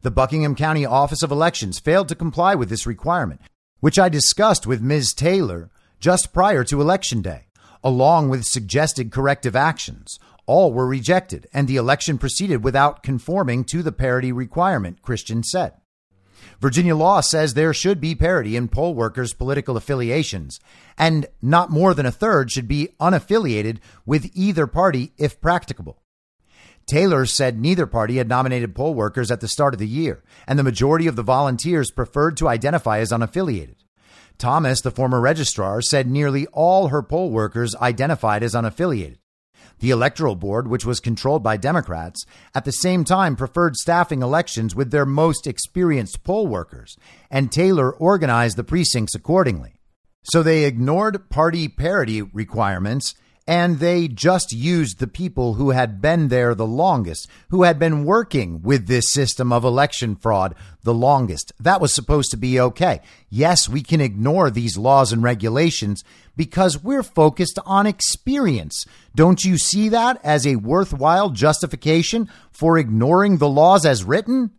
The Buckingham County Office of Elections failed to comply with this requirement, which I discussed with Ms. Taylor just prior to Election Day, along with suggested corrective actions. All were rejected, and the election proceeded without conforming to the parity requirement, Christian said. Virginia law says there should be parity in poll workers' political affiliations, and not more than a third should be unaffiliated with either party if practicable. Taylor said neither party had nominated poll workers at the start of the year, and the majority of the volunteers preferred to identify as unaffiliated. Thomas, the former registrar, said nearly all her poll workers identified as unaffiliated. The Electoral Board, which was controlled by Democrats, at the same time preferred staffing elections with their most experienced poll workers, and Taylor organized the precincts accordingly. So they ignored party parity requirements and they just used the people who had been there the longest, who had been working with this system of election fraud the longest. That was supposed to be okay. Yes, we can ignore these laws and regulations because we're focused on experience. Don't you see that as a worthwhile justification for ignoring the laws as written?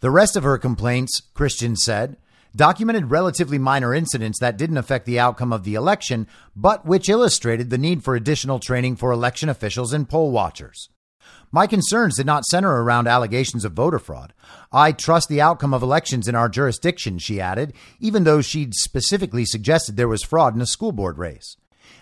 The rest of her complaints, Christian said, documented relatively minor incidents that didn't affect the outcome of the election, but which illustrated the need for additional training for election officials and poll watchers. My concerns did not center around allegations of voter fraud. I trust the outcome of elections in our jurisdiction, she added, even though she'd specifically suggested there was fraud in a school board race.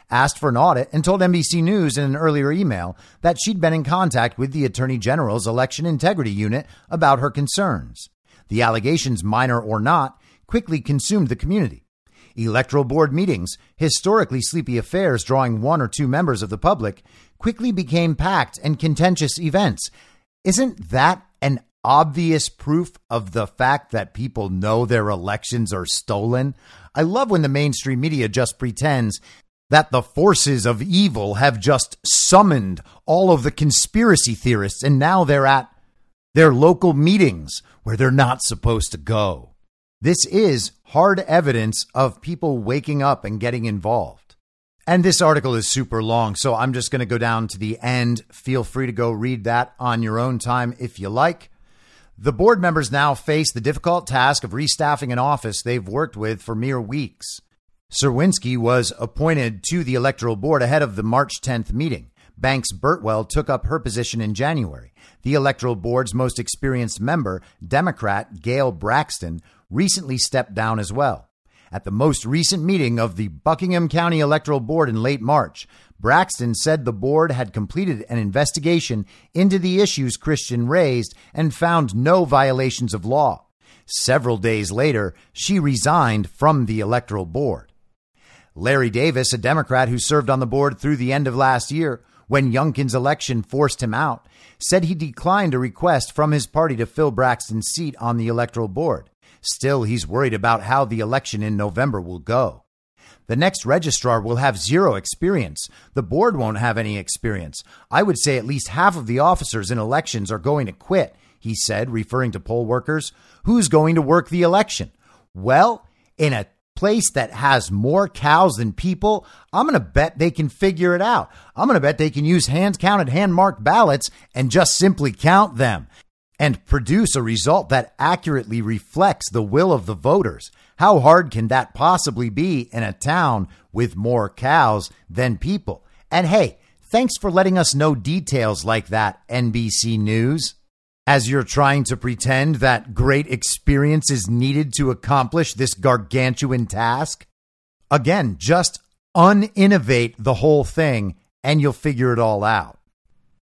Asked for an audit and told NBC News in an earlier email that she'd been in contact with the Attorney General's Election Integrity Unit about her concerns. The allegations, minor or not, quickly consumed the community. Electoral board meetings, historically sleepy affairs drawing one or two members of the public, quickly became packed and contentious events. Isn't that an obvious proof of the fact that people know their elections are stolen? I love when the mainstream media just pretends that the forces of evil have just summoned all of the conspiracy theorists and now they're at their local meetings where they're not supposed to go. This is hard evidence of people waking up and getting involved. And this article is super long, so I'm just going to go down to the end. Feel free to go read that on your own time if you like. The board members now face the difficult task of restaffing an office they've worked with for mere weeks. Czerwinski was appointed to the electoral board ahead of the March 10th meeting. Banks Birtwell took up her position in January. The electoral board's most experienced member, Democrat Gail Braxton, recently stepped down as well. At the most recent meeting of the Buckingham County Electoral Board in late March, Braxton said the board had completed an investigation into the issues Christian raised and found no violations of law. Several days later, she resigned from the Electoral Board. Larry Davis, a Democrat who served on the board through the end of last year, when Youngkin's election forced him out, said he declined a request from his party to fill Braxton's seat on the Electoral Board. Still, he's worried about how the election in November will go. The next registrar will have zero experience. The board won't have any experience. I would say at least half of the officers in elections are going to quit, he said, referring to poll workers. Who's going to work the election? Well, in a place that has more cows than people, I'm going to bet they can figure it out. I'm going to bet they can use hand counted, hand marked ballots and just simply count them and produce a result that accurately reflects the will of the voters. How hard can that possibly be in a town with more cows than people? And hey, thanks for letting us know details like that, NBC News. As you're trying to pretend that great experience is needed to accomplish this gargantuan task? Again, just uninnovate the whole thing and you'll figure it all out.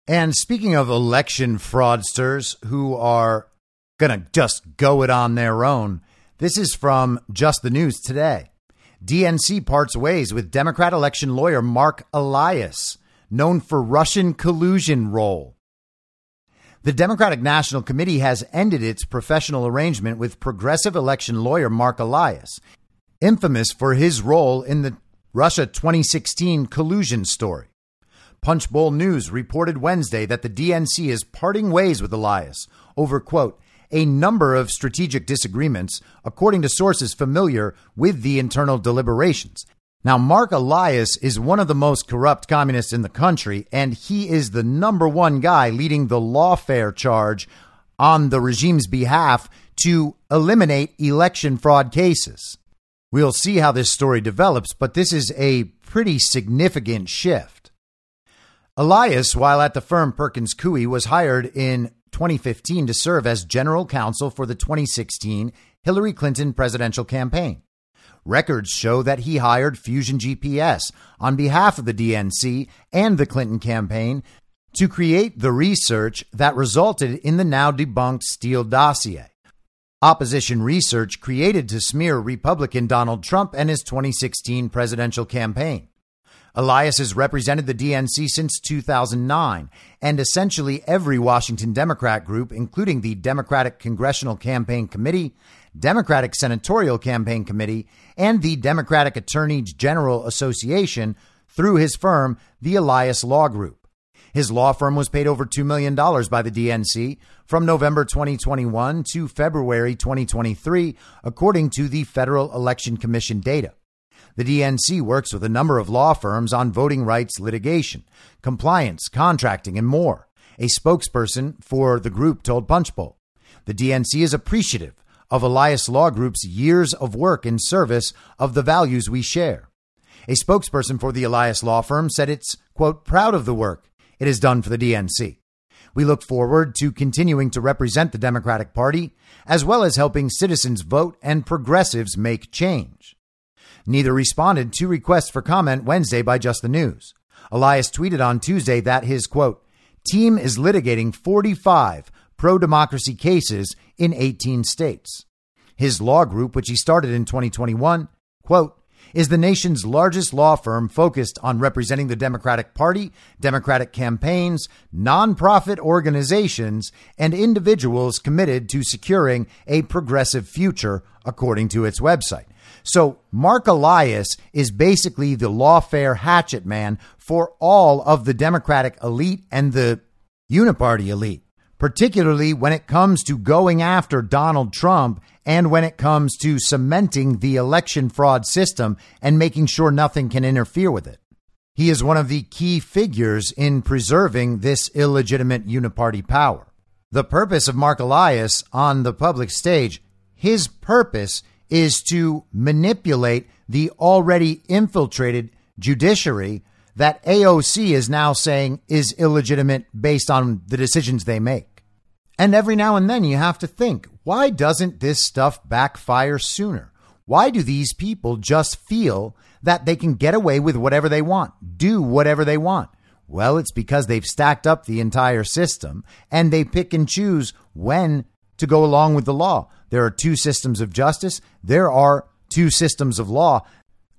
And speaking of election fraudsters who are going to just go it on their own, this is from Just the News today. DNC parts ways with Democrat election lawyer Marc Elias, known for Russian collusion role. The Democratic National Committee has ended its professional arrangement with progressive election lawyer Marc Elias, infamous for his role in the Russia 2016 collusion story. Punchbowl News reported Wednesday that the DNC is parting ways with Elias over, quote, a number of strategic disagreements, according to sources familiar with the internal deliberations. Now, Marc Elias is one of the most corrupt communists in the country, and he is the number one guy leading the lawfare charge on the regime's behalf to eliminate election fraud cases. We'll see how this story develops, but this is a pretty significant shift. Elias, while at the firm Perkins Coie, was hired in 2015 to serve as general counsel for the 2016 Hillary Clinton presidential campaign. Records show that he hired Fusion GPS on behalf of the DNC and the Clinton campaign to create the research that resulted in the now debunked Steele dossier. Opposition research created to smear Republican Donald Trump and his 2016 presidential campaign. Elias has represented the DNC since 2009, and essentially every Washington Democrat group, including the Democratic Congressional Campaign Committee, Democratic Senatorial Campaign Committee, and the Democratic Attorney General Association, through his firm, the Elias Law Group. His law firm was paid over $2 million by the DNC from November 2021 to February 2023, according to the Federal Election Commission data. The DNC works with a number of law firms on voting rights litigation, compliance, contracting, and more. A spokesperson for the group told Punchbowl. The DNC is appreciative of Elias Law Group's years of work in service of the values we share. A spokesperson for the Elias Law Firm said it's, quote, proud of the work it has done for the DNC. We look forward to continuing to represent the Democratic Party, as well as helping citizens vote and progressives make change. Neither responded to requests for comment Wednesday by Just the News. Elias tweeted on Tuesday that his quote, team is litigating 45 pro democracy cases in 18 states. His law group, which he started in 2021, quote, is the nation's largest law firm focused on representing the Democratic Party, Democratic campaigns, nonprofit organizations, and individuals committed to securing a progressive future, according to its website. So Marc Elias is basically the lawfare hatchet man for all of the Democratic elite and the uniparty elite, particularly when it comes to going after Donald Trump and when it comes to cementing the election fraud system and making sure nothing can interfere with it. He is one of the key figures in preserving this illegitimate uniparty power. The purpose of Marc Elias on the public stage, his purpose is to manipulate the already infiltrated judiciary that AOC is now saying is illegitimate based on the decisions they make. And every now and then you have to think, why doesn't this stuff backfire sooner? Why do these people just feel that they can get away with whatever they want, do whatever they want? Well, it's because they've stacked up the entire system and they pick and choose when to go along with the law. There are two systems of justice. There are two systems of law.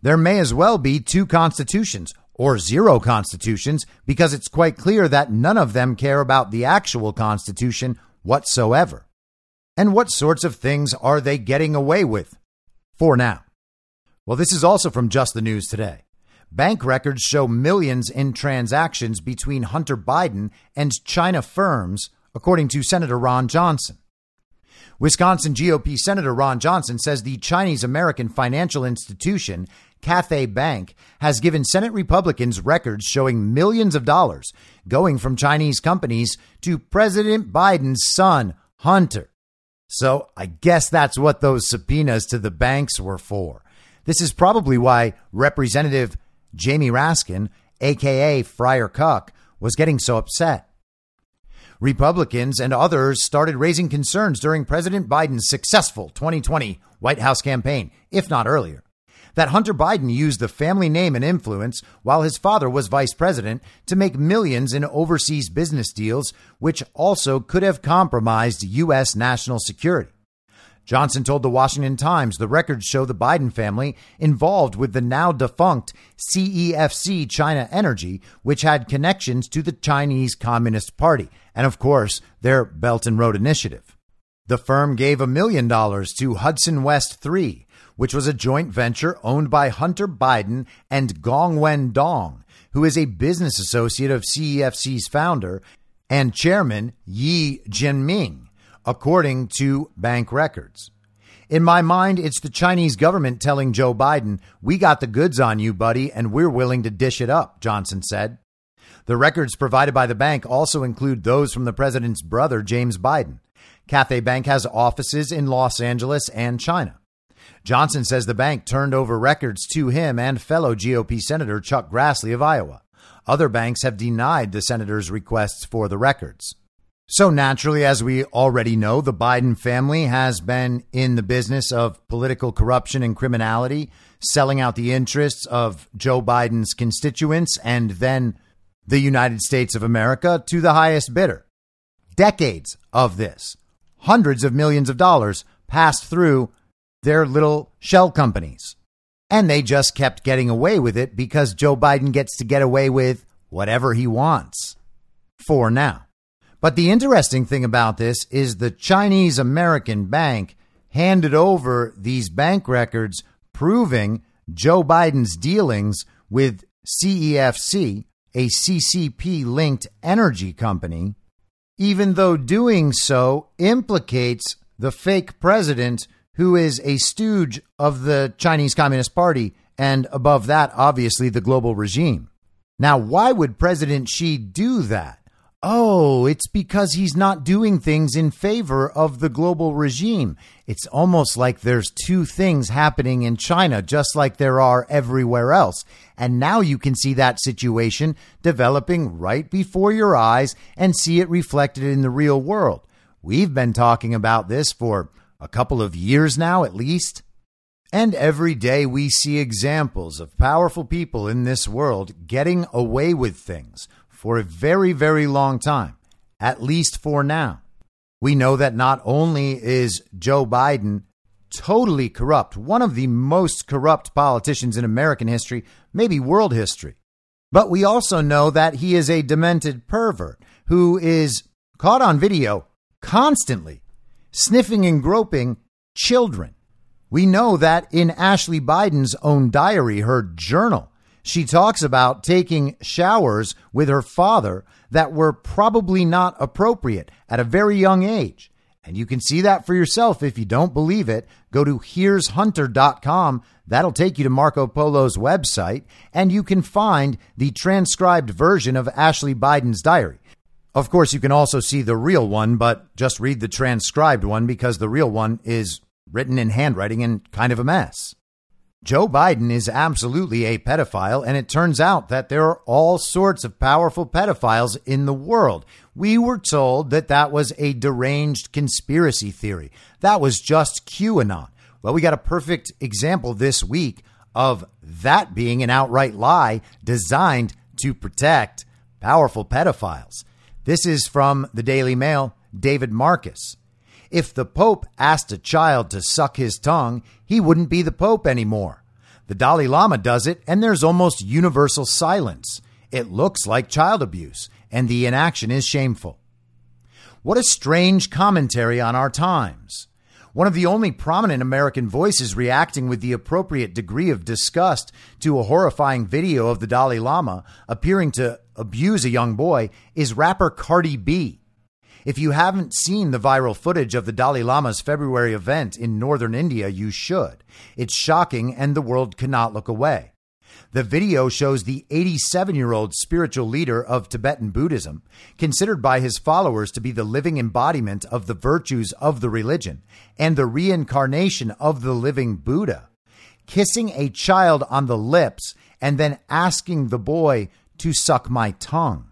There may as well be two constitutions or zero constitutions because it's quite clear that none of them care about the actual constitution whatsoever. And what sorts of things are they getting away with for now? Well, this is also from Just the News today. Bank records show millions in transactions between Hunter Biden and China firms, according to Senator Ron Johnson. Wisconsin GOP Senator Ron Johnson says the Chinese American financial institution, Cathay Bank, has given Senate Republicans records showing millions of dollars going from Chinese companies to President Biden's son, Hunter. So I guess that's what those subpoenas to the banks were for. This is probably why Representative Jamie Raskin, aka Friar Cuck, was getting so upset. Republicans and others started raising concerns during President Biden's successful 2020 White House campaign, if not earlier. That Hunter Biden used the family name and influence while his father was vice president to make millions in overseas business deals, which also could have compromised U.S. national security. Johnson told the Washington Times the records show the Biden family involved with the now defunct CEFC China Energy, which had connections to the Chinese Communist Party and, of course, their Belt and Road Initiative. The firm gave a million dollars to Hudson West 3, which was a joint venture owned by Hunter Biden and Gong Wen Dong, who is a business associate of CEFC's founder and chairman Ye Jianming according to bank records. In my mind, it's the Chinese government telling Joe Biden, we got the goods on you, buddy, and we're willing to dish it up, Johnson said. The records provided by the bank also include those from the president's brother, James Biden. Cathay Bank has offices in Los Angeles and China. Johnson says the bank turned over records to him and fellow GOP Senator Chuck Grassley of Iowa. Other banks have denied the senator's requests for the records. So naturally, as we already know, the Biden family has been in the business of political corruption and criminality, selling out the interests of Joe Biden's constituents and then the United States of America to the highest bidder. Decades of this, hundreds of millions of dollars passed through their little shell companies. And they just kept getting away with it because Joe Biden gets to get away with whatever he wants for now. But the interesting thing about this is the Chinese American bank handed over these bank records proving Joe Biden's dealings with CEFC, a CCP linked energy company, even though doing so implicates the fake president who is a stooge of the Chinese Communist Party and above that, obviously, the global regime. Now, why would President Xi do that? Oh, it's because he's not doing things in favor of the global regime. It's almost like there's two things happening in China, just like there are everywhere else. And now you can see that situation developing right before your eyes and see it reflected in the real world. We've been talking about this for a couple of years now, at least. And every day we see examples of powerful people in this world getting away with things for a very, very long time, at least for now. We know that not only is Joe Biden totally corrupt, one of the most corrupt politicians in American history, maybe world history, but we also know that he is a demented pervert who is caught on video constantly sniffing and groping children. We know that in Ashley Biden's own diary, her journal, she talks about taking showers with her father that were probably not appropriate at a very young age. And you can see that for yourself if you don't believe it. Go to here'shunter.com. That'll take you to Marco Polo's website, and you can find the transcribed version of Ashley Biden's diary. Of course, you can also see the real one, but just read the transcribed one because the real one is written in handwriting and kind of a mess. Joe Biden is absolutely a pedophile, and it turns out that there are all sorts of powerful pedophiles in the world. We were told that that was a deranged conspiracy theory. That was just QAnon. Well, we got a perfect example this week of that being an outright lie designed to protect powerful pedophiles. This is from the Daily Mail, David Marcus. If the Pope asked a child to suck his tongue, he wouldn't be the Pope anymore. The Dalai Lama does it, and there's almost universal silence. It looks like child abuse, and the inaction is shameful. What a strange commentary on our times. One of the only prominent American voices reacting with the appropriate degree of disgust to a horrifying video of the Dalai Lama appearing to abuse a young boy is rapper Cardi B. If you haven't seen the viral footage of the Dalai Lama's February event in northern India, you should. It's shocking and the world cannot look away. The video shows the 87 year old spiritual leader of Tibetan Buddhism, considered by his followers to be the living embodiment of the virtues of the religion and the reincarnation of the living Buddha, kissing a child on the lips and then asking the boy to suck my tongue.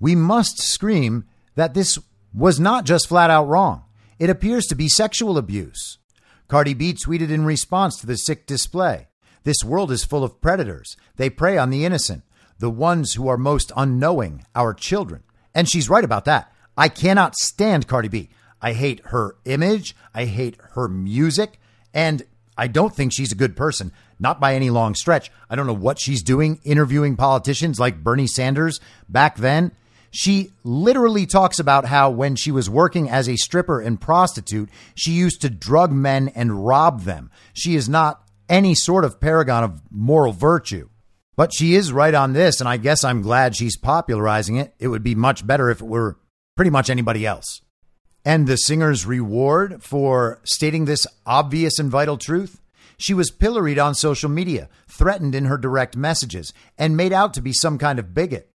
We must scream that this was not just flat out wrong. It appears to be sexual abuse. Cardi B tweeted in response to the sick display This world is full of predators. They prey on the innocent, the ones who are most unknowing, our children. And she's right about that. I cannot stand Cardi B. I hate her image. I hate her music. And I don't think she's a good person, not by any long stretch. I don't know what she's doing interviewing politicians like Bernie Sanders back then. She literally talks about how when she was working as a stripper and prostitute, she used to drug men and rob them. She is not any sort of paragon of moral virtue. But she is right on this, and I guess I'm glad she's popularizing it. It would be much better if it were pretty much anybody else. And the singer's reward for stating this obvious and vital truth? She was pilloried on social media, threatened in her direct messages, and made out to be some kind of bigot.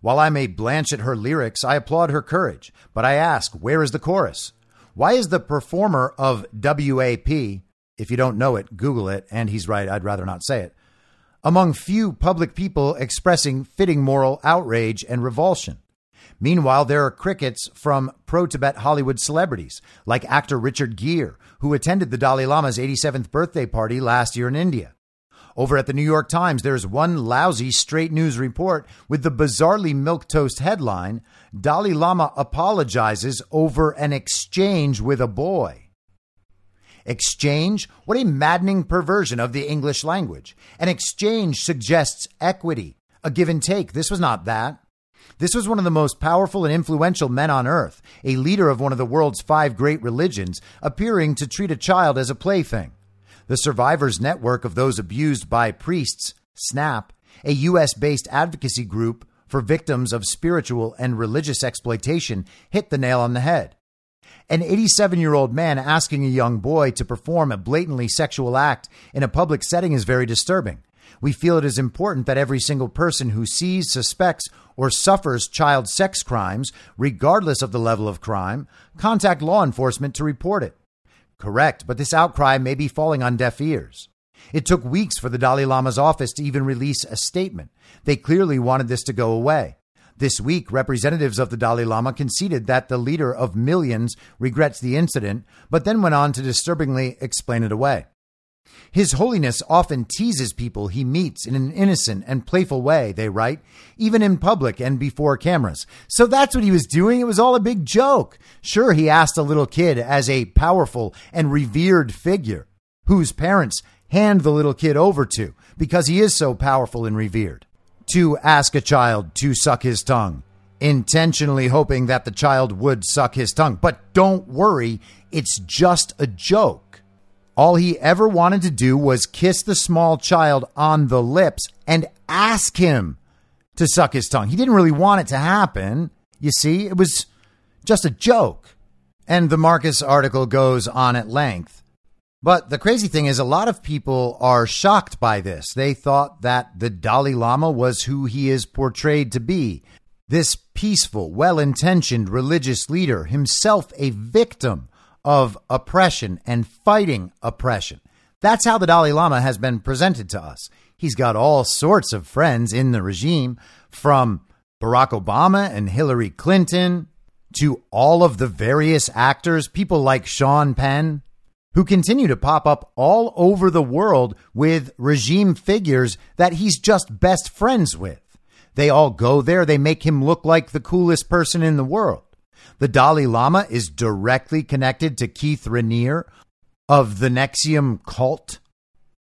While I may blanch at her lyrics, I applaud her courage, but I ask, where is the chorus? Why is the performer of WAP, if you don't know it, Google it, and he's right, I'd rather not say it, among few public people expressing fitting moral outrage and revulsion? Meanwhile, there are crickets from pro Tibet Hollywood celebrities, like actor Richard Gere, who attended the Dalai Lama's 87th birthday party last year in India. Over at the New York Times, there's one lousy straight news report with the bizarrely milquetoast headline Dalai Lama apologizes over an exchange with a boy. Exchange? What a maddening perversion of the English language. An exchange suggests equity, a give and take. This was not that. This was one of the most powerful and influential men on earth, a leader of one of the world's five great religions, appearing to treat a child as a plaything. The Survivors Network of those abused by priests, SNAP, a U.S. based advocacy group for victims of spiritual and religious exploitation, hit the nail on the head. An 87 year old man asking a young boy to perform a blatantly sexual act in a public setting is very disturbing. We feel it is important that every single person who sees, suspects, or suffers child sex crimes, regardless of the level of crime, contact law enforcement to report it. Correct, but this outcry may be falling on deaf ears. It took weeks for the Dalai Lama's office to even release a statement. They clearly wanted this to go away. This week, representatives of the Dalai Lama conceded that the leader of millions regrets the incident, but then went on to disturbingly explain it away. His Holiness often teases people he meets in an innocent and playful way, they write, even in public and before cameras. So that's what he was doing. It was all a big joke. Sure, he asked a little kid as a powerful and revered figure whose parents hand the little kid over to because he is so powerful and revered to ask a child to suck his tongue, intentionally hoping that the child would suck his tongue. But don't worry, it's just a joke. All he ever wanted to do was kiss the small child on the lips and ask him to suck his tongue. He didn't really want it to happen. You see, it was just a joke. And the Marcus article goes on at length. But the crazy thing is, a lot of people are shocked by this. They thought that the Dalai Lama was who he is portrayed to be this peaceful, well intentioned religious leader, himself a victim of oppression and fighting oppression. That's how the Dalai Lama has been presented to us. He's got all sorts of friends in the regime, from Barack Obama and Hillary Clinton to all of the various actors, people like Sean Penn, who continue to pop up all over the world with regime figures that he's just best friends with. They all go there, they make him look like the coolest person in the world. The Dalai Lama is directly connected to Keith Raniere of the NXIVM cult.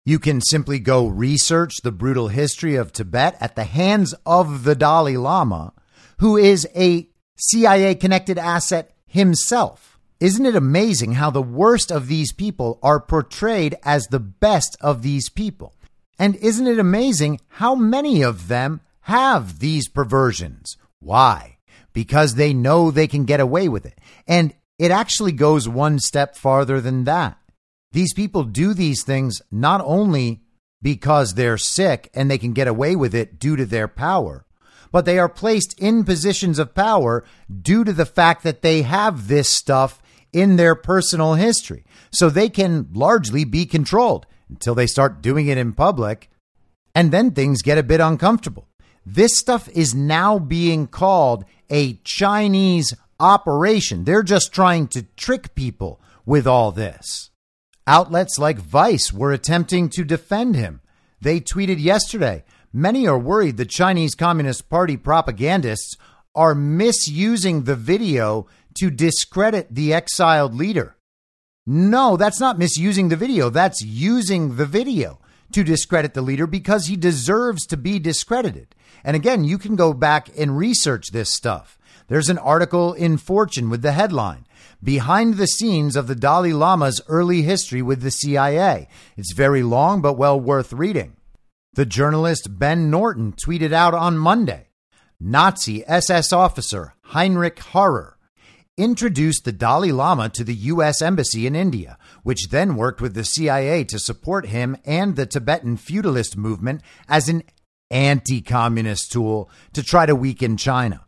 You can simply go research the brutal history of Tibet at the hands of the Dalai Lama, who is a CIA connected asset himself. Isn't it amazing how the worst of these people are portrayed as the best of these people? And isn't it amazing how many of them have these perversions? Why? Because they know they can get away with it. And it actually goes one step farther than that. These people do these things not only because they're sick and they can get away with it due to their power, but they are placed in positions of power due to the fact that they have this stuff in their personal history. So they can largely be controlled until they start doing it in public. And then things get a bit uncomfortable. This stuff is now being called a Chinese operation. They're just trying to trick people with all this. Outlets like Vice were attempting to defend him. They tweeted yesterday many are worried the Chinese Communist Party propagandists are misusing the video to discredit the exiled leader. No, that's not misusing the video. That's using the video to discredit the leader because he deserves to be discredited. And again, you can go back and research this stuff. There's an article in Fortune with the headline Behind the Scenes of the Dalai Lama's Early History with the CIA. It's very long, but well worth reading. The journalist Ben Norton tweeted out on Monday Nazi SS officer Heinrich Harrer introduced the Dalai Lama to the U.S. Embassy in India, which then worked with the CIA to support him and the Tibetan feudalist movement as an anti communist tool to try to weaken China.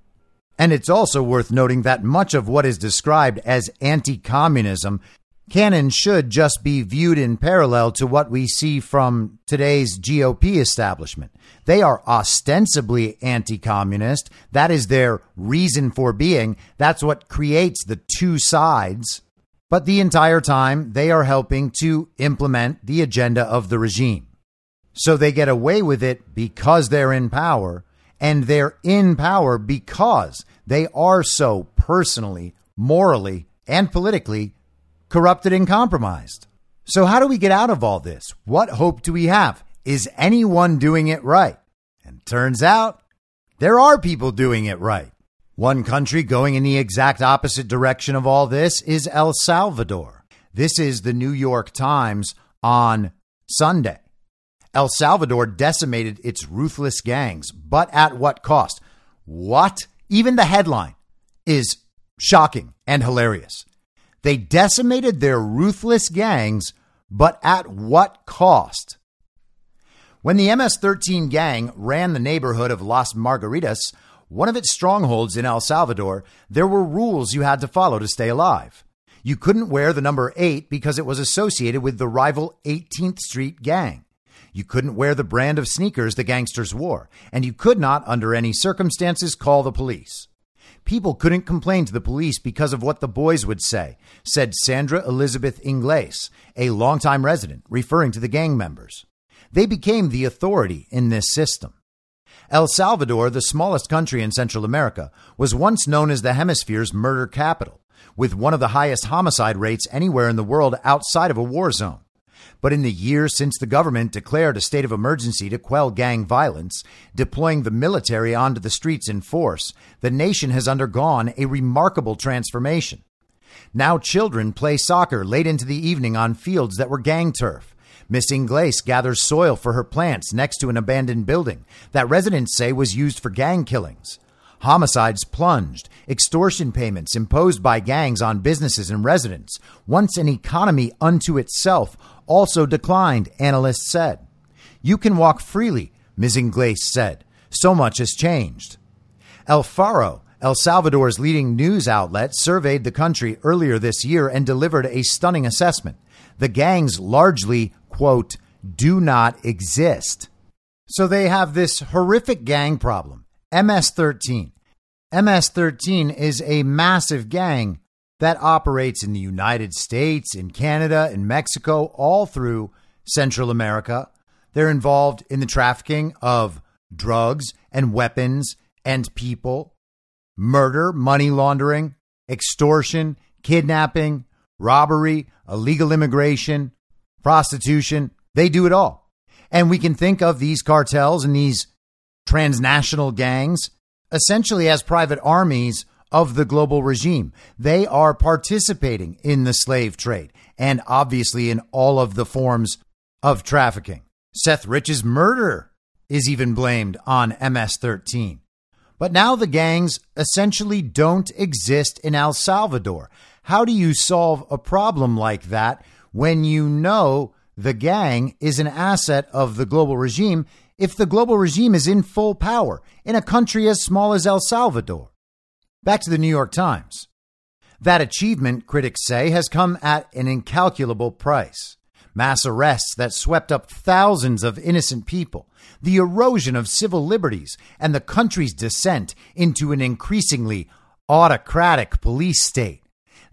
And it's also worth noting that much of what is described as anti communism can and should just be viewed in parallel to what we see from today's GOP establishment. They are ostensibly anti communist. That is their reason for being. That's what creates the two sides. But the entire time, they are helping to implement the agenda of the regime. So they get away with it because they're in power, and they're in power because they are so personally, morally, and politically corrupted and compromised. So, how do we get out of all this? What hope do we have? Is anyone doing it right? And turns out there are people doing it right. One country going in the exact opposite direction of all this is El Salvador. This is the New York Times on Sunday. El Salvador decimated its ruthless gangs, but at what cost? What? Even the headline is shocking and hilarious. They decimated their ruthless gangs, but at what cost? When the MS 13 gang ran the neighborhood of Las Margaritas, one of its strongholds in El Salvador, there were rules you had to follow to stay alive. You couldn't wear the number 8 because it was associated with the rival 18th Street gang. You couldn't wear the brand of sneakers the gangsters wore, and you could not, under any circumstances, call the police. People couldn't complain to the police because of what the boys would say, said Sandra Elizabeth Ingles, a longtime resident, referring to the gang members. They became the authority in this system. El Salvador, the smallest country in Central America, was once known as the hemisphere's murder capital, with one of the highest homicide rates anywhere in the world outside of a war zone. But in the years since the government declared a state of emergency to quell gang violence, deploying the military onto the streets in force, the nation has undergone a remarkable transformation. Now children play soccer late into the evening on fields that were gang turf. Miss Ingles gathers soil for her plants next to an abandoned building that residents say was used for gang killings. Homicides plunged, extortion payments imposed by gangs on businesses and residents, once an economy unto itself, also declined, analysts said. You can walk freely, Ms. Ingles said. So much has changed. El Faro, El Salvador's leading news outlet, surveyed the country earlier this year and delivered a stunning assessment. The gangs largely, quote, do not exist. So they have this horrific gang problem, MS 13. MS 13 is a massive gang that operates in the United States, in Canada, in Mexico, all through Central America. They're involved in the trafficking of drugs and weapons and people, murder, money laundering, extortion, kidnapping, robbery, illegal immigration, prostitution. They do it all. And we can think of these cartels and these transnational gangs essentially as private armies of the global regime. They are participating in the slave trade and obviously in all of the forms of trafficking. Seth Rich's murder is even blamed on MS 13. But now the gangs essentially don't exist in El Salvador. How do you solve a problem like that when you know the gang is an asset of the global regime if the global regime is in full power in a country as small as El Salvador? Back to the New York Times. That achievement, critics say, has come at an incalculable price. Mass arrests that swept up thousands of innocent people, the erosion of civil liberties, and the country's descent into an increasingly autocratic police state.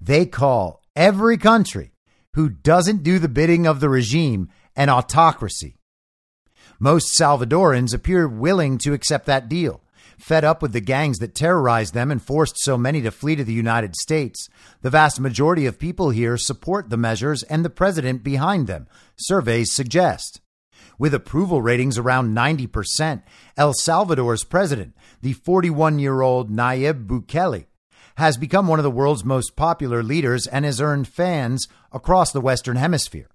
They call every country who doesn't do the bidding of the regime an autocracy. Most Salvadorans appear willing to accept that deal. Fed up with the gangs that terrorized them and forced so many to flee to the United States, the vast majority of people here support the measures and the president behind them, surveys suggest. With approval ratings around 90%, El Salvador's president, the 41 year old Nayib Bukele, has become one of the world's most popular leaders and has earned fans across the Western Hemisphere.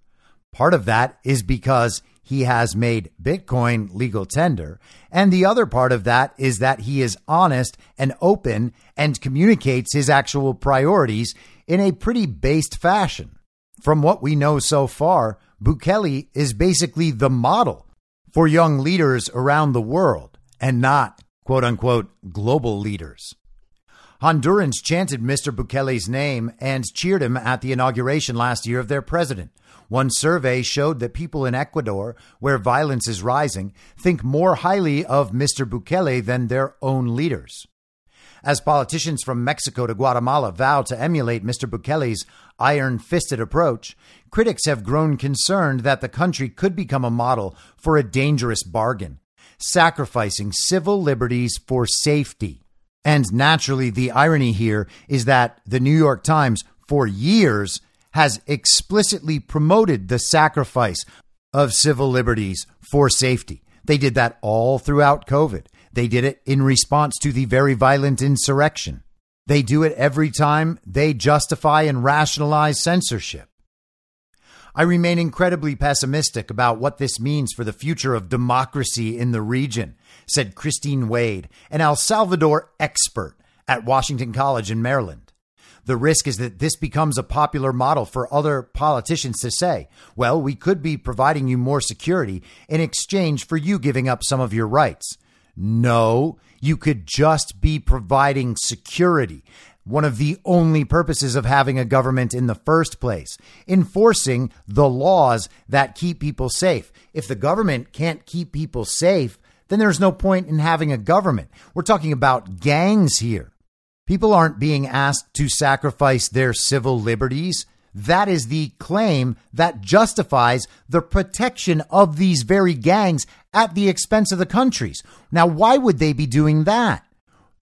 Part of that is because he has made Bitcoin legal tender. And the other part of that is that he is honest and open and communicates his actual priorities in a pretty based fashion. From what we know so far, Bukele is basically the model for young leaders around the world and not quote unquote global leaders. Hondurans chanted Mr. Bukele's name and cheered him at the inauguration last year of their president. One survey showed that people in Ecuador, where violence is rising, think more highly of Mr. Bukele than their own leaders. As politicians from Mexico to Guatemala vow to emulate Mr. Bukele's iron fisted approach, critics have grown concerned that the country could become a model for a dangerous bargain, sacrificing civil liberties for safety. And naturally, the irony here is that the New York Times, for years, has explicitly promoted the sacrifice of civil liberties for safety. They did that all throughout COVID. They did it in response to the very violent insurrection. They do it every time they justify and rationalize censorship. I remain incredibly pessimistic about what this means for the future of democracy in the region, said Christine Wade, an El Salvador expert at Washington College in Maryland. The risk is that this becomes a popular model for other politicians to say, well, we could be providing you more security in exchange for you giving up some of your rights. No, you could just be providing security. One of the only purposes of having a government in the first place, enforcing the laws that keep people safe. If the government can't keep people safe, then there's no point in having a government. We're talking about gangs here. People aren't being asked to sacrifice their civil liberties. That is the claim that justifies the protection of these very gangs at the expense of the countries. Now, why would they be doing that?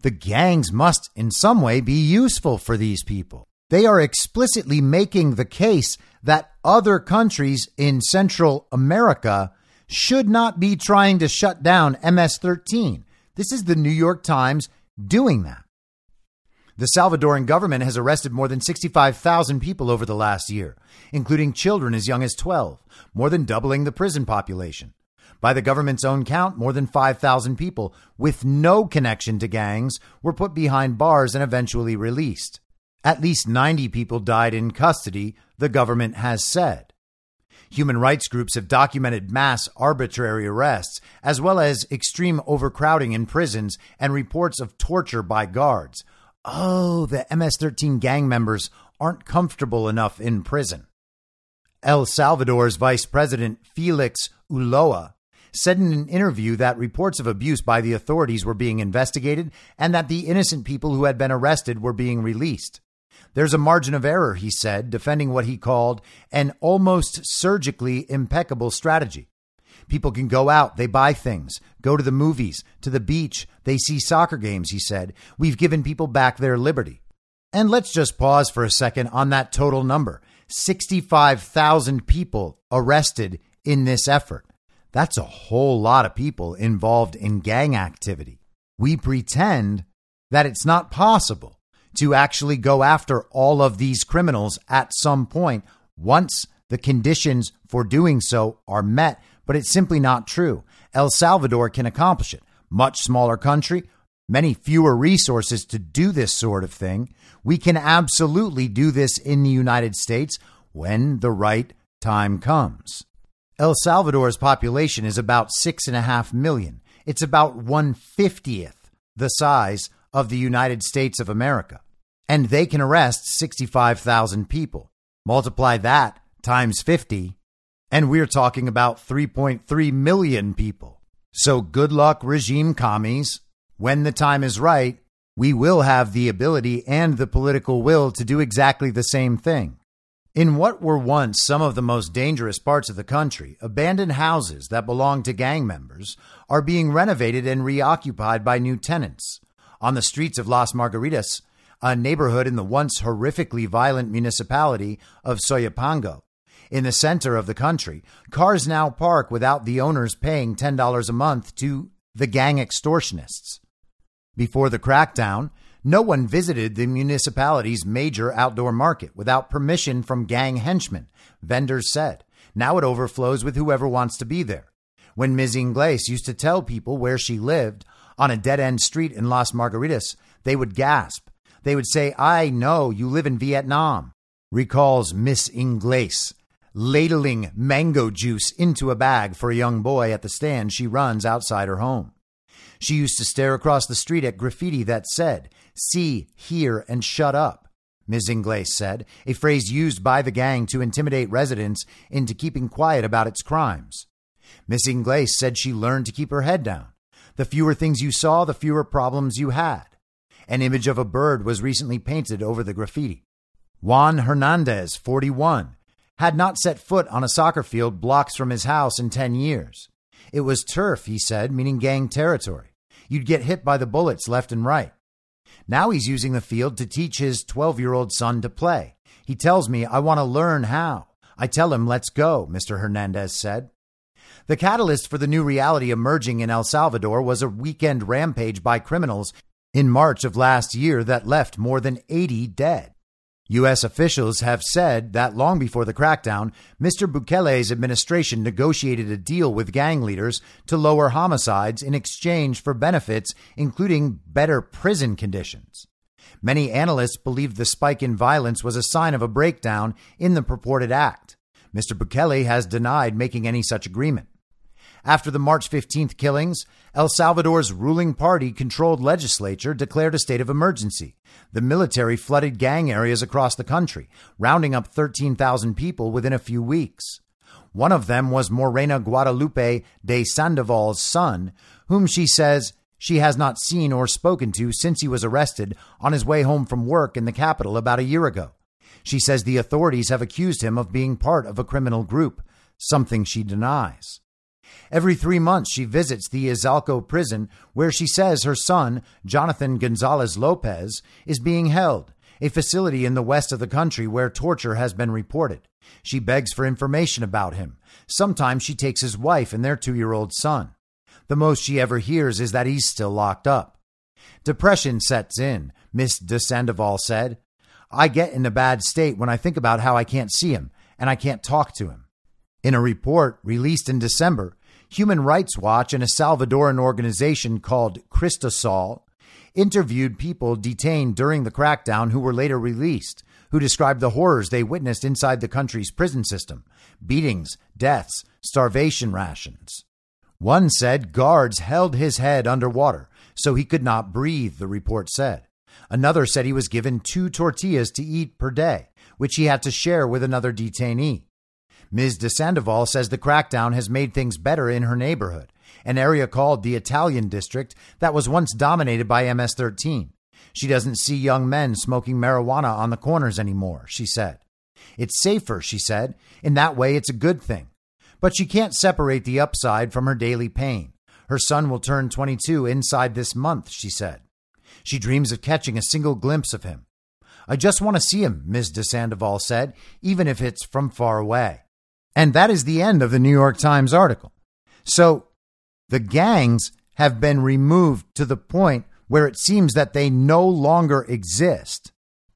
The gangs must, in some way, be useful for these people. They are explicitly making the case that other countries in Central America should not be trying to shut down MS 13. This is the New York Times doing that. The Salvadoran government has arrested more than 65,000 people over the last year, including children as young as 12, more than doubling the prison population. By the government's own count, more than 5,000 people with no connection to gangs were put behind bars and eventually released. At least 90 people died in custody, the government has said. Human rights groups have documented mass arbitrary arrests, as well as extreme overcrowding in prisons and reports of torture by guards, oh, the MS 13 gang members aren't comfortable enough in prison. El Salvador's Vice President Felix Ulloa said in an interview that reports of abuse by the authorities were being investigated and that the innocent people who had been arrested were being released. There's a margin of error, he said, defending what he called an almost surgically impeccable strategy. People can go out, they buy things, go to the movies, to the beach, they see soccer games, he said. We've given people back their liberty. And let's just pause for a second on that total number 65,000 people arrested in this effort. That's a whole lot of people involved in gang activity. We pretend that it's not possible to actually go after all of these criminals at some point once the conditions for doing so are met but it's simply not true. El Salvador can accomplish it. Much smaller country, many fewer resources to do this sort of thing. We can absolutely do this in the United States when the right time comes. El Salvador's population is about six and a half million. It's about one fiftieth the size of the United States of America. And they can arrest 65,000 people. Multiply that times 50, and we're talking about 3.3 million people. So good luck, regime commies. When the time is right, we will have the ability and the political will to do exactly the same thing. In what were once some of the most dangerous parts of the country, abandoned houses that belonged to gang members are being renovated and reoccupied by new tenants. On the streets of Las Margaritas, a neighborhood in the once horrifically violent municipality of Soyapango, in the center of the country. Cars now park without the owners paying $10 a month to the gang extortionists. Before the crackdown, no one visited the municipality's major outdoor market without permission from gang henchmen, vendors said. Now it overflows with whoever wants to be there. When Ms. Ingles used to tell people where she lived on a dead end street in Las Margaritas, they would gasp. They would say, I know you live in Vietnam, recalls Miss Ingles, ladling mango juice into a bag for a young boy at the stand she runs outside her home. She used to stare across the street at graffiti that said, See, hear, and shut up. Ms. Ingles said, a phrase used by the gang to intimidate residents into keeping quiet about its crimes. Miss Ingles said she learned to keep her head down. The fewer things you saw, the fewer problems you had. An image of a bird was recently painted over the graffiti. Juan Hernandez, 41, had not set foot on a soccer field blocks from his house in 10 years. It was turf, he said, meaning gang territory. You'd get hit by the bullets left and right. Now he's using the field to teach his 12 year old son to play. He tells me, I want to learn how. I tell him, let's go, Mr. Hernandez said. The catalyst for the new reality emerging in El Salvador was a weekend rampage by criminals in March of last year that left more than 80 dead. U.S. officials have said that long before the crackdown, Mr. Bukele's administration negotiated a deal with gang leaders to lower homicides in exchange for benefits, including better prison conditions. Many analysts believe the spike in violence was a sign of a breakdown in the purported act. Mr. Bukele has denied making any such agreement. After the March 15th killings, El Salvador's ruling party controlled legislature declared a state of emergency. The military flooded gang areas across the country, rounding up 13,000 people within a few weeks. One of them was Morena Guadalupe de Sandoval's son, whom she says she has not seen or spoken to since he was arrested on his way home from work in the capital about a year ago. She says the authorities have accused him of being part of a criminal group, something she denies. Every three months, she visits the Izalco prison where she says her son, Jonathan Gonzalez Lopez, is being held, a facility in the west of the country where torture has been reported. She begs for information about him. Sometimes she takes his wife and their two year old son. The most she ever hears is that he's still locked up. Depression sets in, Miss de Sandoval said. I get in a bad state when I think about how I can't see him and I can't talk to him. In a report released in December, Human Rights Watch and a Salvadoran organization called Cristosal interviewed people detained during the crackdown who were later released, who described the horrors they witnessed inside the country's prison system beatings, deaths, starvation rations. One said guards held his head underwater so he could not breathe, the report said. Another said he was given two tortillas to eat per day, which he had to share with another detainee. Ms. de Sandoval says the crackdown has made things better in her neighborhood, an area called the Italian District that was once dominated by MS 13. She doesn't see young men smoking marijuana on the corners anymore, she said. It's safer, she said. In that way, it's a good thing. But she can't separate the upside from her daily pain. Her son will turn 22 inside this month, she said. She dreams of catching a single glimpse of him. I just want to see him, Ms. de Sandoval said, even if it's from far away. And that is the end of the New York Times article. So the gangs have been removed to the point where it seems that they no longer exist.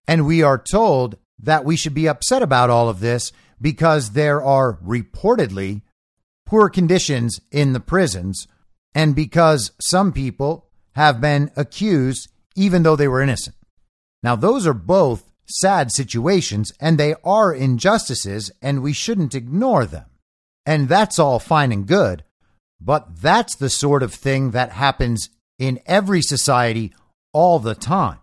And we are told that we should be upset about all of this because there are reportedly poor conditions in the prisons and because some people have been accused even though they were innocent. Now, those are both sad situations, and they are injustices, and we shouldn't ignore them. And that's all fine and good, but that's the sort of thing that happens in every society all the time.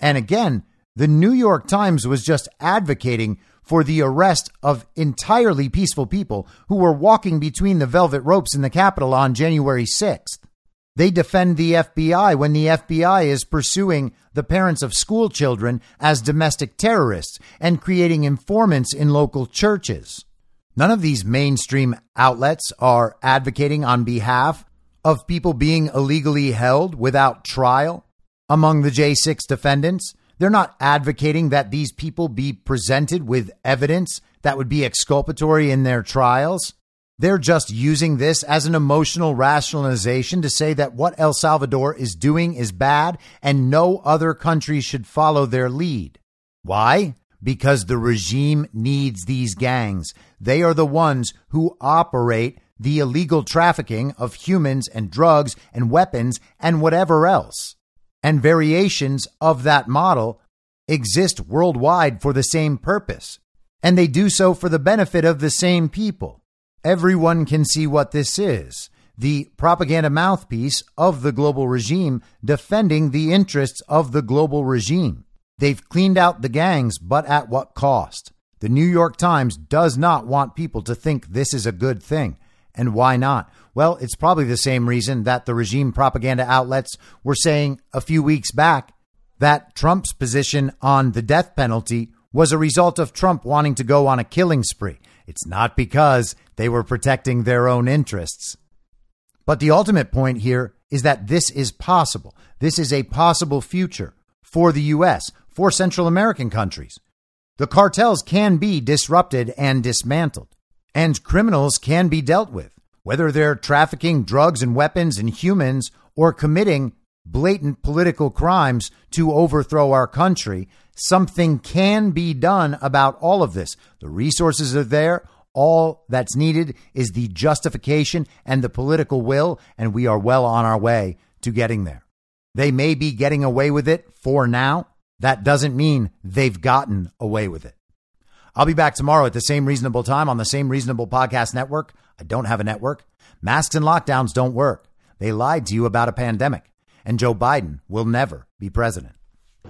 And again, the New York Times was just advocating for the arrest of entirely peaceful people who were walking between the velvet ropes in the Capitol on January 6th. They defend the FBI when the FBI is pursuing the parents of school children as domestic terrorists and creating informants in local churches. None of these mainstream outlets are advocating on behalf of people being illegally held without trial among the J6 defendants. They're not advocating that these people be presented with evidence that would be exculpatory in their trials. They're just using this as an emotional rationalization to say that what El Salvador is doing is bad and no other country should follow their lead. Why? Because the regime needs these gangs. They are the ones who operate the illegal trafficking of humans and drugs and weapons and whatever else. And variations of that model exist worldwide for the same purpose. And they do so for the benefit of the same people. Everyone can see what this is the propaganda mouthpiece of the global regime defending the interests of the global regime. They've cleaned out the gangs, but at what cost? The New York Times does not want people to think this is a good thing. And why not? Well, it's probably the same reason that the regime propaganda outlets were saying a few weeks back that Trump's position on the death penalty was a result of Trump wanting to go on a killing spree. It's not because they were protecting their own interests. But the ultimate point here is that this is possible. This is a possible future for the U.S., for Central American countries. The cartels can be disrupted and dismantled, and criminals can be dealt with, whether they're trafficking drugs and weapons and humans or committing blatant political crimes to overthrow our country. Something can be done about all of this. The resources are there. All that's needed is the justification and the political will, and we are well on our way to getting there. They may be getting away with it for now. That doesn't mean they've gotten away with it. I'll be back tomorrow at the same reasonable time on the same reasonable podcast network. I don't have a network. Masks and lockdowns don't work. They lied to you about a pandemic, and Joe Biden will never be president.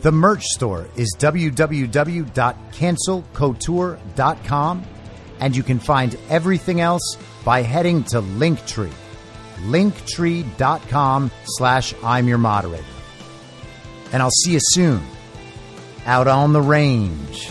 The merch store is www.cancelcouture.com, and you can find everything else by heading to Linktree, linktree.com slash I'm your moderator. And I'll see you soon out on the range.